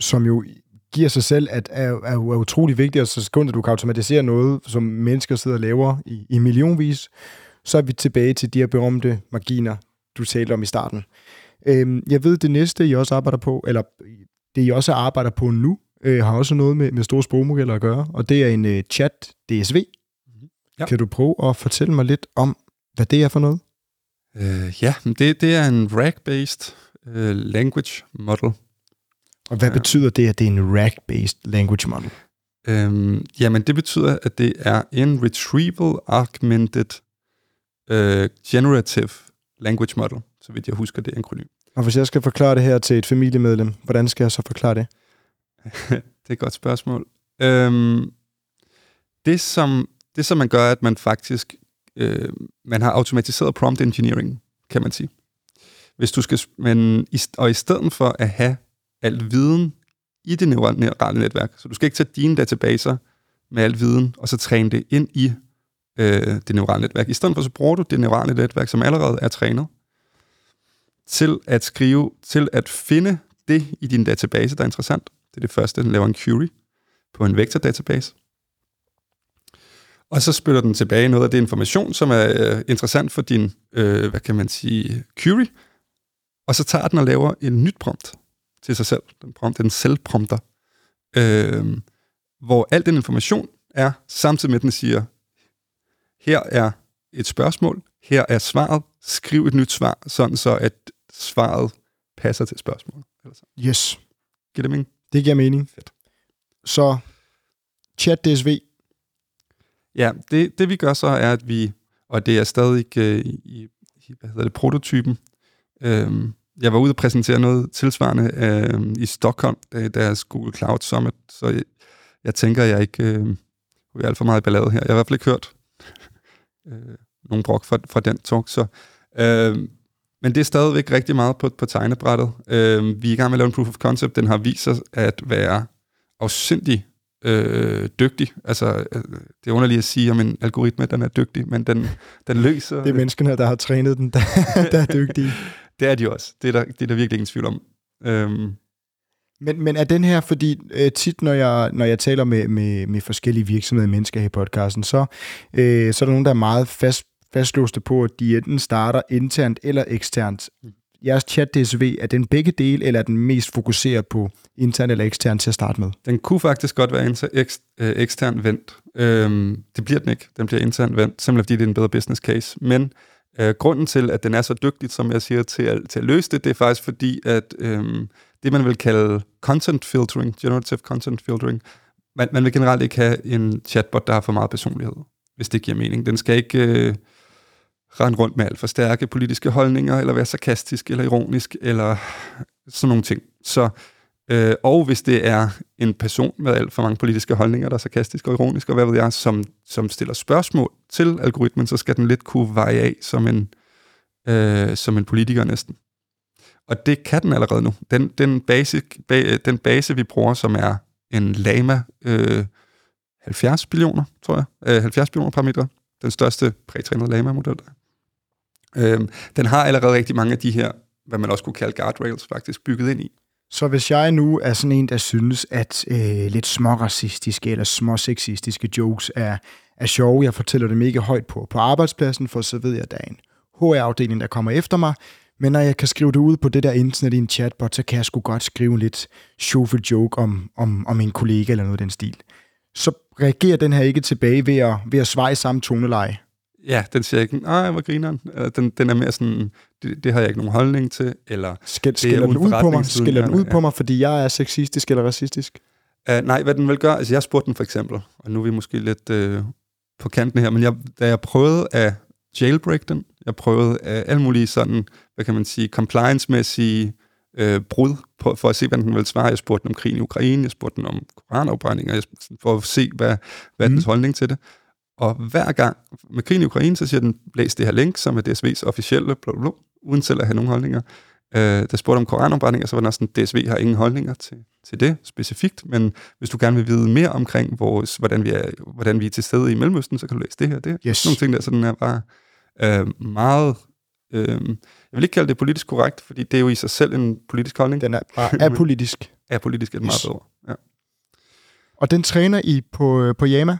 som jo giver sig selv, at er, er, er utrolig vigtigt, og så sekunder du kan automatisere noget, som mennesker sidder og laver i, i millionvis, så er vi tilbage til de her berømte marginer, du talte om i starten. Øhm, jeg ved, det næste, I også arbejder på, eller det, I også arbejder på nu, øh, har også noget med, med store sprogmodeller at gøre, og det er en øh, chat DSV. Ja. Kan du prøve at fortælle mig lidt om, hvad det er for noget? Øh, ja, det, det er en RAG-based øh, language model. Og hvad Ja. betyder det, at det er en RAG-based language model? Øhm, jamen, det betyder, at det er en Retrieval Augmented øh, Generative Language Model, så vidt jeg husker det akronym. Og hvis jeg skal forklare det her til et familiemedlem, hvordan skal jeg så forklare det? det er et godt spørgsmål. Øhm, det, som, det, som man gør, at man faktisk øh, man har automatiseret prompt engineering, kan man sige. Hvis du skal, men, og i stedet for at have al viden i det neurale netværk, så du skal ikke tage dine databaser med al viden, og så træne det ind i øh, det neurale netværk. I stedet for, så bruger du det neurale netværk, som allerede er trænet, til at skrive, til at finde det i din database, der er interessant. Det er det første, den laver en query på en vektordatabase. Og så spytter den tilbage noget af det information, som er øh, interessant for din, øh, hvad kan man sige, query. Og så tager den og laver en nyt prompt til sig selv. Den prompt, den selvprompter. Øh, hvor al den information er, samtidig med at den siger, her er et spørgsmål, her er svaret, skriv et nyt svar, sådan så at svaret passer til spørgsmålet. Eller så. Yes, Giver det mening? det giver mening. Fedt. Så chat DSV, Ja, det, det vi gør så er, at vi, og det er stadig øh, i, i, hvad hedder det, prototypen. Øhm, jeg var ude og præsentere noget tilsvarende øh, i Stockholm, da deres Google Cloud Summit, så jeg, jeg tænker, jeg ikke øh, er alt for meget ballade her. Jeg har i hvert fald ikke hørt øh, nogen brok fra, fra den talk, så øh, men det er stadigvæk rigtig meget på, på tegnebrættet. Øh, vi er i gang med at lave en proof of concept. Den har vist sig at være afsindig øh, dygtig. Altså, øh, det er underligt at sige om en algoritme, den er dygtig, men den, den løser... det er menneskene, der har trænet den, der, der er dygtige. det er de også. Det er der, det er der virkelig ingen tvivl om. Øhm, Men, men er den her, fordi øh, tit, når jeg, når jeg taler med, med, med forskellige virksomheder og mennesker her i podcasten, så, øh, så er der nogen, der er meget fast, fastlåste på, at de enten starter internt eller eksternt. Jeres chat DSV, er den begge dele, eller er den mest fokuseret på internt eller eksternt til at starte med? den kunne faktisk godt være inter, ekst, øh, ekstern vendt. Øhm, det bliver den ikke. Den bliver intern vendt, simpelthen fordi det er en bedre business case. Men øh, grunden til, at den er så dygtig, som jeg siger, til at, til at løse det, det er faktisk fordi, at øhm, det, man vil kalde content filtering, generative content filtering, man, man vil generelt ikke have en chatbot, der har for meget personlighed, hvis det giver mening. Den skal ikke øh, rende rundt med alt for stærke politiske holdninger, eller være sarkastisk, eller ironisk, eller sådan nogle ting. Så, øh, og hvis det er en person med alt for mange politiske holdninger, der er sarkastisk og ironisk, og hvad ved jeg, som, som stiller spørgsmål til algoritmen, så skal den lidt kunne veje af som en, øh, som en politiker næsten. Og det kan den allerede nu. Den, den, basic, ba, den base, vi bruger, som er en Lama øh, 70 billioner, tror jeg, øh, 70 billioner parametre, den største prætrænede Lama-model, der er. Øhm, den har allerede rigtig mange af de her, hvad man også kunne kalde guardrails, faktisk bygget ind i. Så hvis jeg nu er sådan en, der synes, at øh, lidt småracistiske eller småsexistiske jokes er, er sjove, jeg fortæller dem ikke højt på på arbejdspladsen, for så ved jeg, at der er en HR-afdeling, der kommer efter mig, men når jeg kan skrive det ud på det der internet i en chatbot, så kan jeg sgu godt skrive en lidt sjovfuld joke om, om, om en kollega eller noget af den stil. Så reagerer den her ikke tilbage ved at, ved at svare i samme toneleje. Ja, den siger ikke, nej, hvor grineren. Den, den er mere sådan, det, det har jeg ikke nogen holdning til, eller Skæld, er skælder den ud på mig, skælder den ud ja. på mig, fordi jeg er sexistisk eller racistisk? Uh, nej, hvad den vil gøre, altså jeg spurgte den for eksempel, og nu er vi måske lidt uh, på kanten her, men jeg, da jeg prøvede at jailbreak den, jeg prøvede uh, alle mulige sådan, hvad kan man sige, compliance-mæssige uh, brud på, for at se, hvad den ville svare. Jeg spurgte den om krigen i Ukraine, jeg spurgte den om koranafbrændinger, jeg for at se, hvad, hvad Mm. dens holdning til det. Og hver gang med krigen i Ukraine, så siger den, læs det her link, som er DSV's officielle, bla, bla, bla, uden selv at have nogen holdninger. Øh, der spurgte om koranafbrændinger, så var også sådan, DSV har ingen holdninger til, til det specifikt, men hvis du gerne vil vide mere omkring, vores, hvordan, vi er, hvordan vi er til stede i Mellemøsten, så kan du læse det her. Det her. Yes. Nogle ting der, så den er bare øh, meget... Øh, jeg vil ikke kalde det politisk korrekt, fordi det er jo i sig selv en politisk holdning. Den er bare apolitisk. er politisk et meget Yes. bedre. Ja. Og den træner I på, øh, på Yama?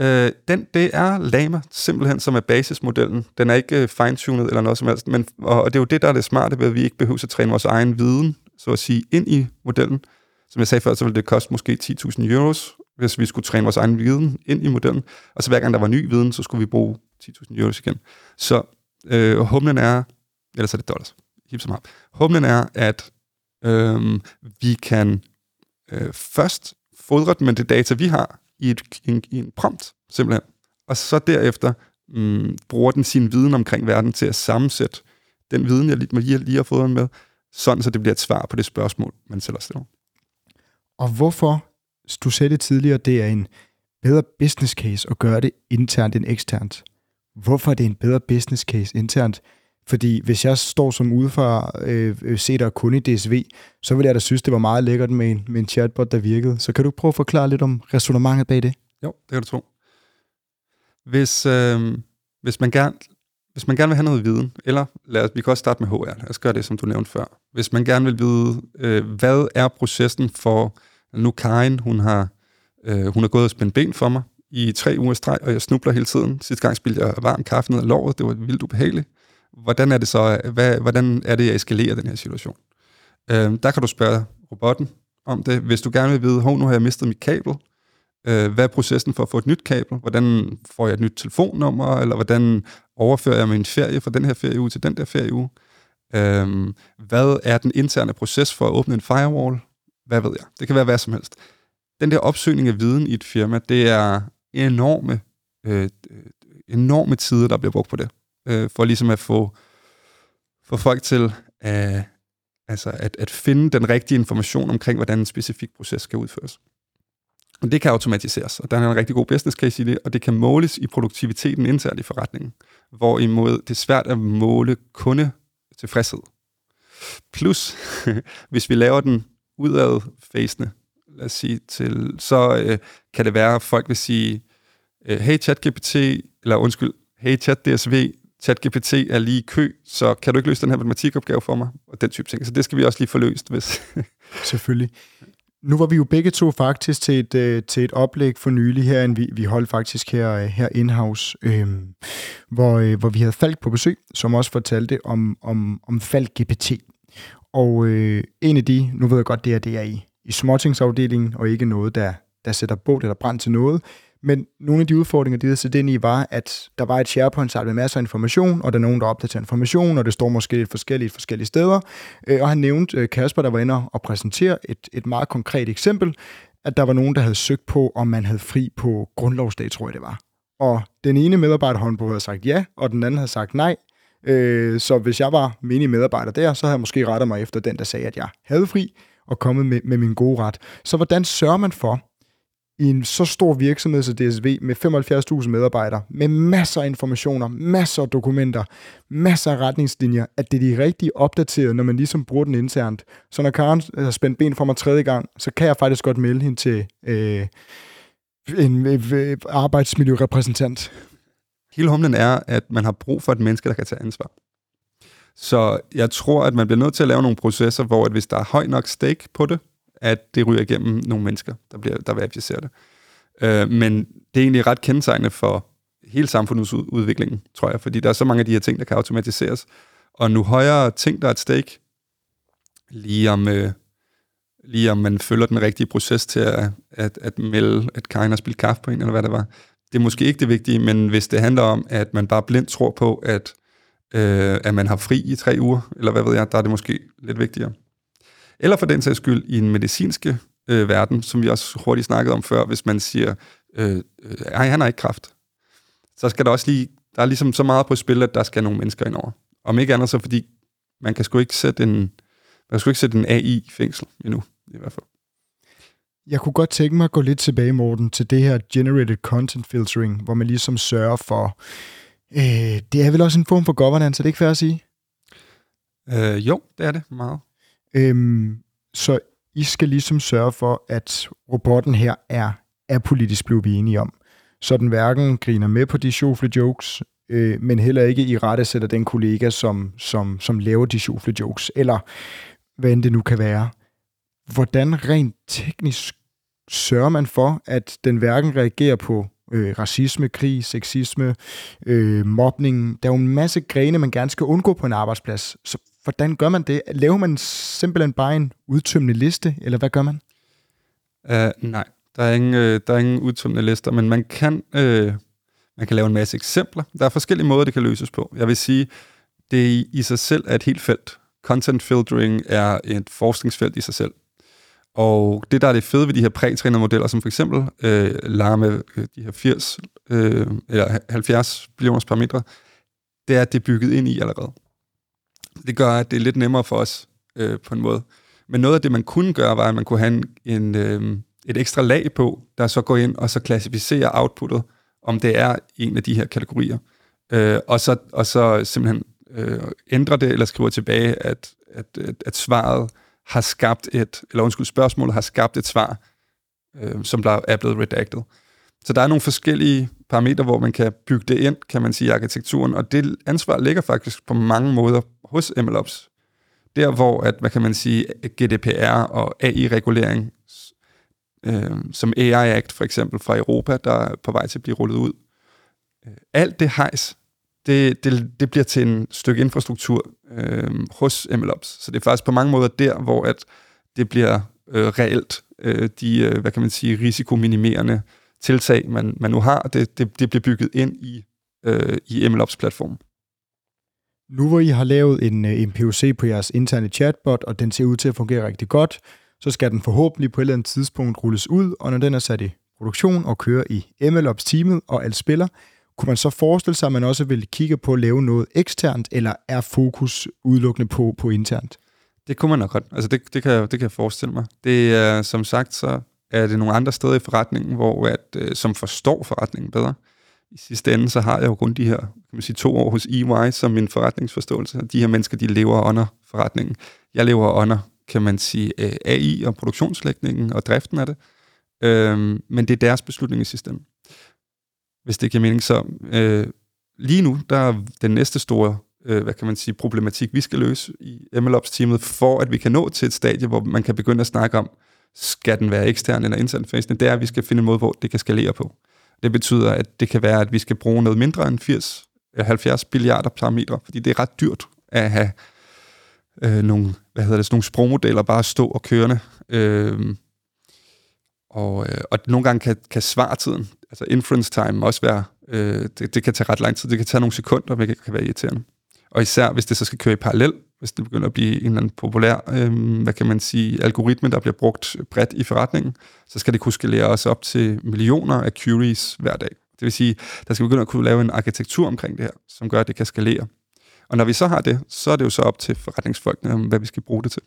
Øh, den, det er Lama, simpelthen, som er basismodellen. Den er ikke øh, fine-tunet eller noget som helst, men, og, og det er jo det, der er det smarte ved, at vi ikke behøver at træne vores egen viden, så at sige, ind i modellen. Som jeg sagde før, så ville det koste måske 10.000 euros, hvis vi skulle træne vores egen viden ind i modellen. Og så hver gang der var ny viden, så skulle vi bruge 10.000 euros igen. Så øh, humlen er, ellers er det dollars, hip som. Humlen er, at øh, vi kan øh, først fodre den med det data, vi har, i, et, i, en, i en prompt, simpelthen. Og så derefter mm, bruger den sin viden omkring verden til at sammensætte den viden, jeg lige, lige, lige har fået den med, sådan så det bliver et svar på det spørgsmål, man selv har stillet. Og hvorfor, du sagde det tidligere, det er en bedre business case at gøre det internt end eksternt. Hvorfor er det en bedre business case internt? Fordi hvis jeg står som udefra øh, øh set og kun i DSV, så ville jeg da synes, det var meget lækkert med en, med en chatbot, der virkede. Så kan du prøve at forklare lidt om resonemanget bag det? Jo, det kan du tro. Hvis, øh, hvis, man gerne, hvis man gerne vil have noget viden, eller lad os, vi kan også starte med HR, lad os gøre det, som du nævnte før. Hvis man gerne vil vide, øh, hvad er processen for, nu Karin, hun har, øh, hun har gået og spændt ben for mig i tre uger streg, og jeg snubler hele tiden. Sidste gang spildte jeg varm kaffe ned af låret, det var vildt ubehageligt. Hvordan er det så, hvad, hvordan er det, jeg eskalerer den her situation? Øh, der kan du spørge robotten om det. Hvis du gerne vil vide, hov, nu har jeg mistet mit kabel, øh, hvad er processen for at få et nyt kabel? Hvordan får jeg et nyt telefonnummer? Eller hvordan overfører jeg min ferie fra den her ferieuge til den der ferieuge? Øh, hvad er den interne proces for at åbne en firewall? Hvad ved jeg? Det kan være hvad som helst. Den der opsøgning af viden i et firma, det er enorme, øh, enorme tider, der bliver brugt på det. Øh, for ligesom at få, få folk til at, altså at, at finde den rigtige information omkring, hvordan en specifik proces skal udføres. Og det kan automatiseres, og der er en rigtig god business case i det, og det kan måles i produktiviteten internt i forretningen, hvorimod det er svært at måle kunde tilfredshed. Plus, hvis vi laver den udad facende, lad os sige, til, så øh, kan det være, at folk vil sige, øh, hey ChatGPT, eller undskyld, hey ChatDSV, ChatGPT er lige i kø, så kan du ikke løse den her matematikopgave for mig? Og den type ting. Så det skal vi også lige få løst. Hvis Selvfølgelig. Nu var vi jo begge to faktisk til et, øh, til et oplæg for nylig her, vi, vi holdt faktisk her, øh, her in-house, øh, hvor, øh, hvor vi havde Falk på besøg, som også fortalte om, om, om Falk GPT. Og øh, en af de, nu ved jeg godt, det er, det er i, i småtingsafdelingen, og ikke noget, der, der sætter båt eller brand til noget, men nogle af de udfordringer, de havde set ind i, var, at der var et SharePoint-site med masser af information, og der er nogen, der opdaterer information, og det står måske lidt forskelligt forskellige steder. Øh, og han nævnte øh, Kasper, der var inde og præsentere et, et meget konkret eksempel, at der var nogen, der havde søgt på, om man havde fri på grundlovsdag, tror jeg det var. Og den ene medarbejder håndbog havde sagt ja, og den anden havde sagt nej. Øh, så hvis jeg var menig medarbejder der, så havde jeg måske rettet mig efter den, der sagde, at jeg havde fri, og kommet med, med min gode ret. Så hvordan sørger man for, i en så stor virksomhed som DSV med 75.000 medarbejdere, med masser af informationer, masser af dokumenter, masser af retningslinjer, at det er de rigtige opdateret, når man ligesom bruger den internt. Så når Karen har spændt ben for mig tredje gang, så kan jeg faktisk godt melde hende til øh, en øh, øh, arbejdsmiljørepræsentant. Hele humlen er, at man har brug for et menneske, der kan tage ansvar. Så jeg tror, at man bliver nødt til at lave nogle processer, hvor at hvis der er høj nok stake på det, at det ryger igennem nogle mennesker, der, bliver, der verificerer det. Øh, men det er egentlig ret kendetegnende for hele samfundets udvikling, tror jeg, fordi der er så mange af de her ting, der kan automatiseres. Og nu højere ting, der er et stake, lige om, øh, lige om man følger den rigtige proces til at, at, at melde, at Karin har spillet kaffe på en, eller hvad det var. Det er måske ikke det vigtige, men hvis det handler om, at man bare blindt tror på, at, øh, at man har fri i tre uger, eller hvad ved jeg, der er det måske lidt vigtigere. Eller for den sags skyld i en medicinske øh, verden, som vi også hurtigt snakkede om før, hvis man siger, øh, øh, ej, han har ikke kraft. Så skal der også lige, der er ligesom så meget på spil, at der skal nogle mennesker ind over. Om ikke andet så fordi, man kan sgu ikke sætte en, man kan sgu ikke sætte en AI i fængsel endnu, i hvert fald. Jeg kunne godt tænke mig at gå lidt tilbage, Morten, til det her generated content filtering, hvor man ligesom sørger for, øh, det er vel også en form for governance, er det ikke fair at sige? Øh, jo, det er det meget. Øhm, så I skal ligesom sørge for, at robotten her er, er politisk blevet vi enige om. Så den hverken griner med på de sjofle jokes, øh, men heller ikke i rette sætter den kollega, som, som, som laver de sjofle jokes, eller hvad end det nu kan være. Hvordan rent teknisk sørger man for, at den hverken reagerer på øh, racisme, krig, sexisme, øh, mobning. Der er jo en masse grene, man gerne skal undgå på en arbejdsplads. Så hvordan gør man det? Laver man simpelthen bare en udtømmende liste, eller hvad gør man? Uh, nej, der er, ingen, uh, der er ingen udtømmende lister, men man kan, uh, man kan lave en masse eksempler. Der er forskellige måder, det kan løses på. Jeg vil sige, det i sig selv er et helt felt. content filtering er et forskningsfelt i sig selv. Og det, der er det fede ved de her prætrænede modeller, som for eksempel øh, larme de her 80 øh, eller 70 millioners parametre, det er, at det er bygget ind i allerede. Det gør, at det er lidt nemmere for os øh, på en måde. Men noget af det, man kunne gøre, var, at man kunne have en, en, øh, et ekstra lag på, der så går ind og så klassificerer outputtet, om det er en af de her kategorier. Øh, og, så, og så simpelthen øh, ændrer det, eller skriver tilbage, at, at, at, at svaret har skabt et, eller undskyld, spørgsmålet har skabt et svar, øh, som der er blevet redacted. Så der er nogle forskellige parametre, hvor man kan bygge det ind, kan man sige, i arkitekturen, og det ansvar ligger faktisk på mange måder hos MLOps. Der, hvor, at, hvad kan man sige, GDPR og AI-regulering, øh, som AI Act for eksempel fra Europa, der er på vej til at blive rullet ud. Øh, alt det hejs, det, det, det bliver til en stykke infrastruktur øh, hos MLOps. Så det er faktisk på mange måder der, hvor at det bliver øh, reelt øh, de, øh, hvad kan man sige, risikominimerende tiltag, man, man nu har, det, det, det bliver bygget ind i, øh, i MLOps platform. Nu hvor I har lavet en, øh, en POC på jeres interne chatbot, og den ser ud til at fungere rigtig godt, så skal den forhåbentlig på et eller andet tidspunkt rulles ud, og når den er sat i produktion og kører i MLOps-teamet, og alt spiller, kunne man så forestille sig, at man også vil kigge på at lave noget eksternt, eller er fokus udelukkende på, på internt? Det kunne man nok godt. Altså det, det, kan, det kan jeg forestille mig. Det er, som sagt, så er det nogle andre steder i forretningen, hvor at, øh, som forstår forretningen bedre. I sidste ende, så har jeg jo kun de her kan man sige, to år hos EY som min forretningsforståelse. De her mennesker, de lever under forretningen. Jeg lever under, kan man sige, øh, AI og produktionslægningen og driften af det. Øhm, men det er deres beslutning i sidste ende. Hvis det giver mening, så øh, lige nu, der er den næste store øh, hvad kan man sige, problematik, vi skal løse i MLOps-teamet, for at vi kan nå til et stadie, hvor man kan begynde at snakke om, skal den være ekstern eller intern facing, det er, at vi skal finde en måde, hvor det kan skalere på. Det betyder, at det kan være, at vi skal bruge noget mindre end 80, 70 milliarder parametre, fordi det er ret dyrt at have øh, nogle, hvad hedder det, sådan nogle sprogmodeller bare stå og kørende. Øh, og, øh, og nogle gange kan, kan svartiden, altså inference time, også være, øh, det, det kan tage ret lang tid, det kan tage nogle sekunder, hvilket kan være irriterende. Og især hvis det så skal køre i parallel, hvis det begynder at blive en eller anden populær, øh, hvad kan man sige, algoritme, der bliver brugt bredt i forretningen, så skal det kunne skalere os op til millioner af queries hver dag. Det vil sige, der skal begynde at kunne lave en arkitektur omkring det her, som gør, at det kan skalere. Og når vi så har det, så er det jo så op til forretningsfolkene, øhm, hvad vi skal bruge det til.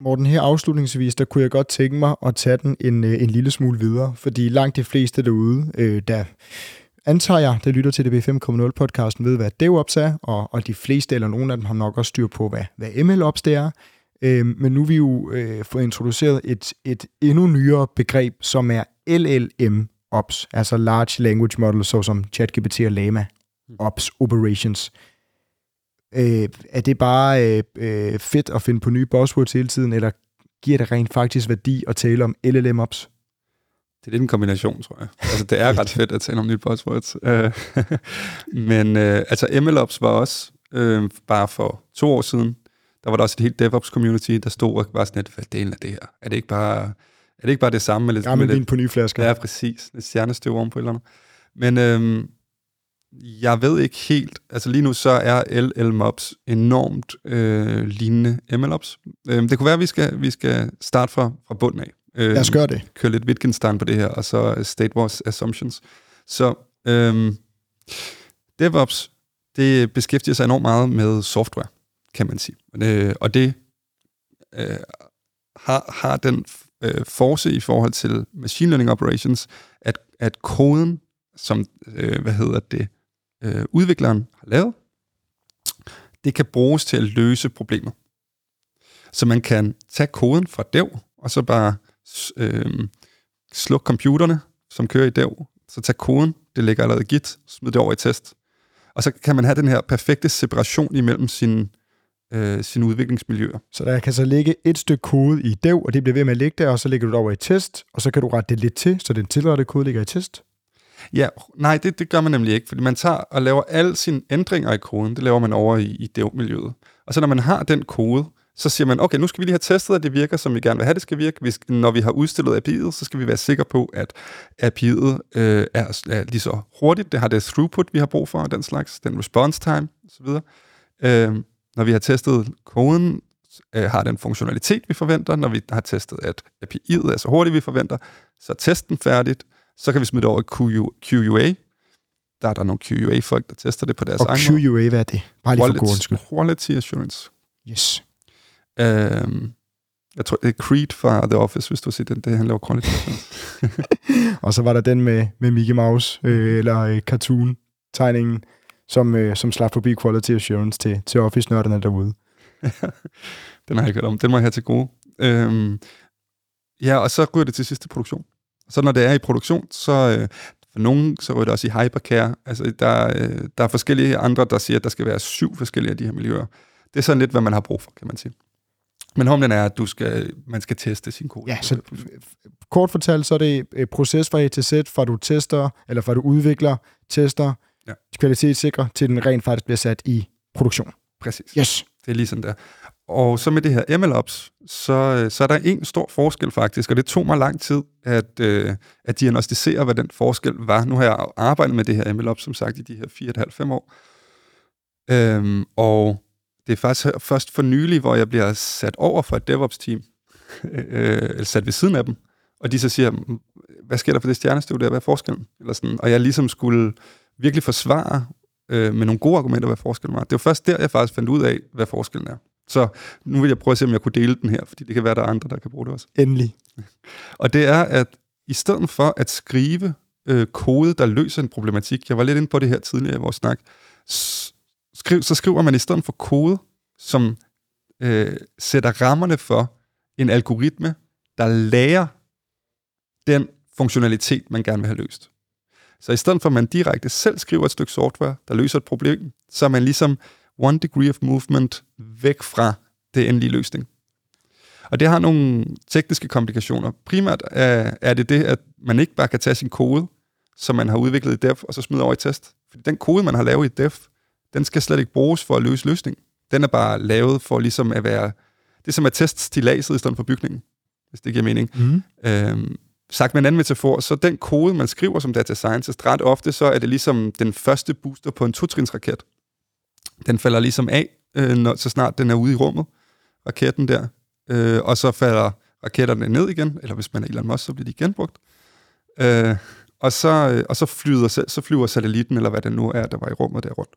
Morten, her afslutningsvis, der kunne jeg godt tænke mig at tage den en, øh, en lille smule videre, fordi langt de fleste derude, øh, der antager jeg, der lytter til DB 5.0-podcasten, ved, hvad DevOps er, og, og de fleste eller nogle af dem har nok også styr på, hvad, hvad MLOps det er. Øh, men nu er vi jo øh, få introduceret et, et endnu nyere begreb, som er LLM Ops, altså Large Language Model, såsom ChatGPT og Lama Ops Operations. Øh, er det bare øh, øh, fedt at finde på nye buzzwords hele tiden, eller giver det rent faktisk værdi at tale om LLM Ops? Det er lidt en kombination, tror jeg. Altså, det er ret fedt at tale om nye buzzwords. Øh, men øh, altså, MLOps var også, øh, bare for to år siden, der var der også et helt DevOps-community, der stod og var sådan lidt, hvad delen af det her? Er det ikke bare, er det, ikke bare det samme? Med lidt, Gammel med vin på nye flasker. Ja, præcis. Lidt stjernestøv om på et eller andet. Men øh, jeg ved ikke helt, altså lige nu så er LLMops enormt øh, lignende MLOps. Øh, det kunne være, at vi skal, vi skal starte fra, fra bunden af. Øh, Lad os gøre det. Køre lidt Wittgenstein på det her, og så State Wars Assumptions. Så øh, DevOps, det beskæftiger sig enormt meget med software, kan man sige. Øh, og det øh, har, har den øh, force i forhold til machine learning operations, at, at koden, som, øh, hvad hedder det, øh, udvikleren har lavet, det kan bruges til at løse problemer. Så man kan tage koden fra dev, og så bare øh, slukke computerne, som kører i dev, så tage koden, det ligger allerede i Git, smid det over i test. Og så kan man have den her perfekte separation imellem sine, øh, sine udviklingsmiljøer. Så der kan så ligge et stykke kode i dev, og det bliver ved med at ligge der, og så lægger du det over i test, og så kan du rette det lidt til, så den tilrettede kode ligger i test. Ja, nej, det, det gør man nemlig ikke, fordi man tager og laver alle sine ændringer i koden, det laver man over i, i dev-miljøet. Og så når man har den kode, så siger man, okay, nu skal vi lige have testet, at det virker, som vi gerne vil have, det skal virke. Hvis, når vi har udstillet API'et, så skal vi være sikre på, at API'et øh, er, er lige så hurtigt, det har det throughput, vi har brug for, og den slags, den response time osv. Øh, når vi har testet koden, øh, har den funktionalitet, vi forventer. Når vi har testet, at API'et er så hurtigt, vi forventer, så er testen færdigt. Så kan vi smide det over i QUA. Der er der nogle QUA-folk, der tester det på deres Og egen måde. QUA, hvad er det? Bare lige for Quality, quality Assurance. Yes. Øhm, jeg tror, det er Creed fra The Office, hvis du har set den. Det om quality assurance. Og så var der den med, med Mickey Mouse, øh, eller øh, cartoon-tegningen, som, øh, som slap forbi Quality Assurance til, til Office-nørderne derude. den har jeg ikke hørt om. Den må jeg have til gode. Øhm, ja, og så ryger det til sidste produktion. Så når det er i produktion, så øh, for nogen, så ryger det også i hypercare. Altså, der, øh, der er forskellige andre, der siger, at der skal være syv forskellige af de her miljøer. Det er sådan lidt, hvad man har brug for, kan man sige. Men humlen er, at du skal, man skal teste sin kode. Ja, så kort fortalt, så er det øh, proces fra A til Z, fra du tester, eller fra du udvikler, tester, Ja. kvalitetssikrer, til den rent faktisk bliver sat i produktion. Præcis. Yes. Det er lige sådan der. Og så med det her MLOps, så, øh, så er der en stor forskel faktisk, og det tog mig lang tid at, øh, at diagnostisere, hvad den forskel var. Nu har jeg arbejdet med det her MLOps, som sagt, i de her 4,5 år. Øhm, og det er faktisk først for nylig, hvor jeg bliver sat over for et DevOps-team, øh, eller sat ved siden af dem, og de så siger, "Mm, hvad sker der for det stjernestøv der, hvad er forskellen? Eller sådan. Og jeg ligesom skulle virkelig forsvare øh, med nogle gode argumenter, hvad forskellen var. Det var først der, jeg faktisk fandt ud af, hvad forskellen er. Så nu vil jeg prøve at se, om jeg kunne dele den her, fordi det kan være, der er andre, der kan bruge det også. Endelig. Og det er, at i stedet for at skrive øh, kode, der løser en problematik, jeg var lidt inde på det her tidligere i vores snak, skriv, så skriver man i stedet for kode, som øh, sætter rammerne for en algoritme, der lærer den funktionalitet, man gerne vil have løst. Så i stedet for, at man direkte selv skriver et stykke software, der løser et problem, så er man ligesom one degree of movement væk fra det endelige løsning. Og det har nogle tekniske komplikationer. Primært er, er det det, at man ikke bare kan tage sin kode, som man har udviklet i dev, og så smide over i test. Fordi den kode, man har lavet i dev, den skal slet ikke bruges for at løse løsningen. Den er bare lavet for ligesom at være... Det er som at teste stilaset i stedet for bygningen, hvis det giver mening. Mm. Øhm, sagt med en anden metafor, så den kode, man skriver som data scientist, ret ofte, så er det ligesom den første booster på en totrinsraket. Den falder ligesom af, øh, når, så snart den er ude i rummet, raketten der, øh, og så falder raketterne ned igen, eller hvis man er Elon Musk, så bliver de genbrugt. Øh, og så, øh, og så, flyder, så flyver satellitten, eller hvad det nu er, der var i rummet der rundt.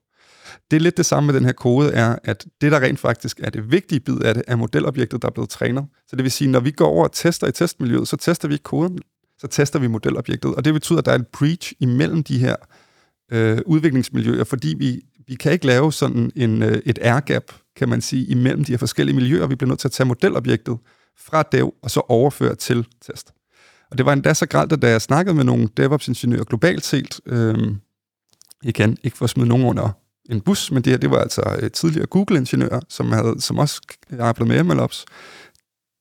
Det er lidt det samme med den her kode, er, at det, der rent faktisk er det vigtige bid af det, er modelobjektet, der er blevet trænet. Så det vil sige, når vi går over og tester i testmiljøet, så tester vi ikke koden, så tester vi modelobjektet. Og det betyder, at der er en breach imellem de her øh, udviklingsmiljøer, fordi vi, vi kan ikke lave sådan en, øh, et airgap, kan man sige, imellem de her forskellige miljøer. Vi bliver nødt til at tage modelobjektet fra dev, og så overføre til test. Og det var endda så gralt, at da jeg snakkede med nogle DevOps-ingeniører globalt set, øh, igen, ikke for at smide nogen under en bus, men det her, det var altså øh, tidligere Google-ingeniører, som, havde, som også arbejdede med MLOps.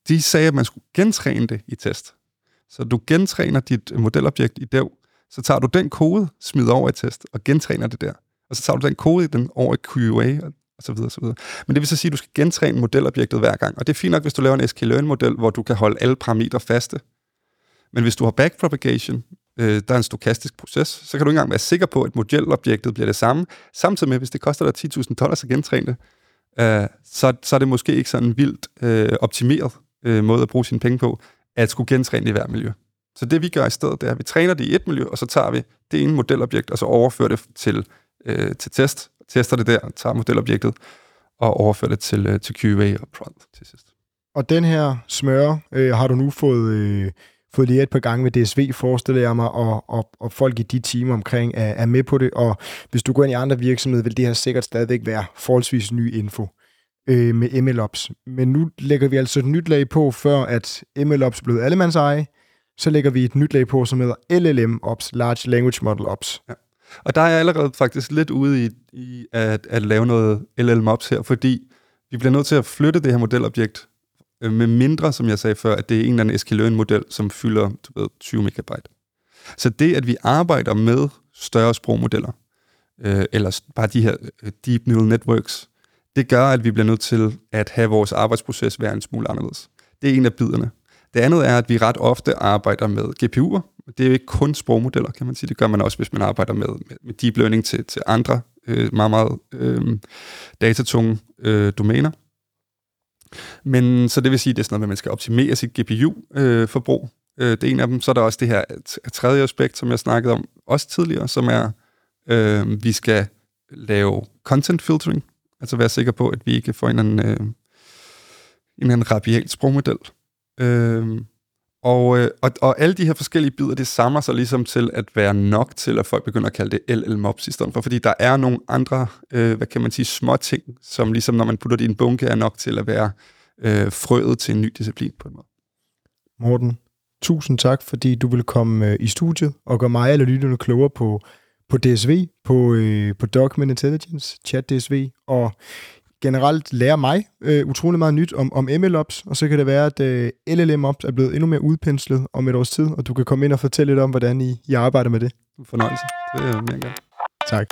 De sagde, at man skulle gentræne det i test. Så du gentræner dit øh, modelobjekt i dev, så tager du den kode, smider over i test, og gentræner det der. Og så tager du den kode i den over i QA, og så videre, og så videre. Men det vil så sige, at du skal gentræne modelobjektet hver gang. Og det er fint nok, hvis du laver en sklearn-model, hvor du kan holde alle parametre faste. Men hvis du har backpropagation, øh, der er en stokastisk proces, så kan du ikke engang være sikker på, at modelobjektet bliver det samme. Samtidig med, hvis det koster dig 10.000 dollars at gentræne det, øh, så, så er det måske ikke sådan en vildt øh, optimeret øh, måde at bruge sine penge på, at skulle gentræne i hver miljø. Så det vi gør i stedet, det er, at vi træner det i et miljø, og så tager vi det ene modelobjekt, og så overfører det til, øh, til test, tester det der, tager modelobjektet, og overfører det til, øh, til QA og prod til sidst. Og den her smøre øh, har du nu fået, øh, fået lige et par gange med DSV, forestiller jeg mig, og, og, og folk i de timer omkring er, er med på det. Og hvis du går ind i andre virksomheder, vil det her sikkert stadigvæk være forholdsvis ny info øh, med MLOps. Men nu lægger vi altså et nyt lag på, før at MLOps blev allemands eje. Så lægger vi et nyt lag på, som hedder LLM Ops, Large Language Model Ops. Ja. Og der er jeg allerede faktisk lidt ude i, i at, at lave noget LLM Ops her, fordi vi bliver nødt til at flytte det her modelobjekt øh, med mindre, som jeg sagde før, at det er en eller anden sklearn-model, som fylder du ved, 20 megabyte. Så det, at vi arbejder med større sprogmodeller, øh, eller bare de her øh, deep neural networks, det gør, at vi bliver nødt til at have vores arbejdsproces være en smule anderledes. Det er en af biderne. Det andet er, at vi ret ofte arbejder med GPU'er. Det er jo ikke kun sprogmodeller, kan man sige. Det gør man også, hvis man arbejder med, med, med deep learning til, til andre øh, meget, meget øh, datatunge øh, domæner. Men så det vil sige, at det er sådan noget, at man skal optimere sit GPU-forbrug. Øh, øh, det er en af dem. Så er der også det her tredje aspekt, som jeg snakkede om også tidligere, som er, øh, vi skal lave content filtering. Altså være sikker på, at vi ikke får en eller anden, øh, en eller anden rabiat sprogmodel. Øh, og, øh, og, og alle de her forskellige bidder, det samler sig ligesom til at være nok til, at folk begynder at kalde det LL-mobs i stedet for, fordi der er nogle andre, øh, hvad kan man sige, små ting, som ligesom når man putter det i en bunke, er nok til at være øh, frøet til en ny disciplin på en måde. Morten, tusind tak, fordi du vil komme øh, i studiet og gøre mig eller lytterne klogere på, på DSV, på, øh, på Document Intelligence, Chat DSV, og generelt lære mig øh, utrolig meget nyt om, om MLOps, og så kan det være, at øh, LLM-ops er blevet endnu mere udpenslet om et års tid, og du kan komme ind og fortælle lidt om, hvordan I, I arbejder med det. Fornøjelse. Det er mere gerne. Tak.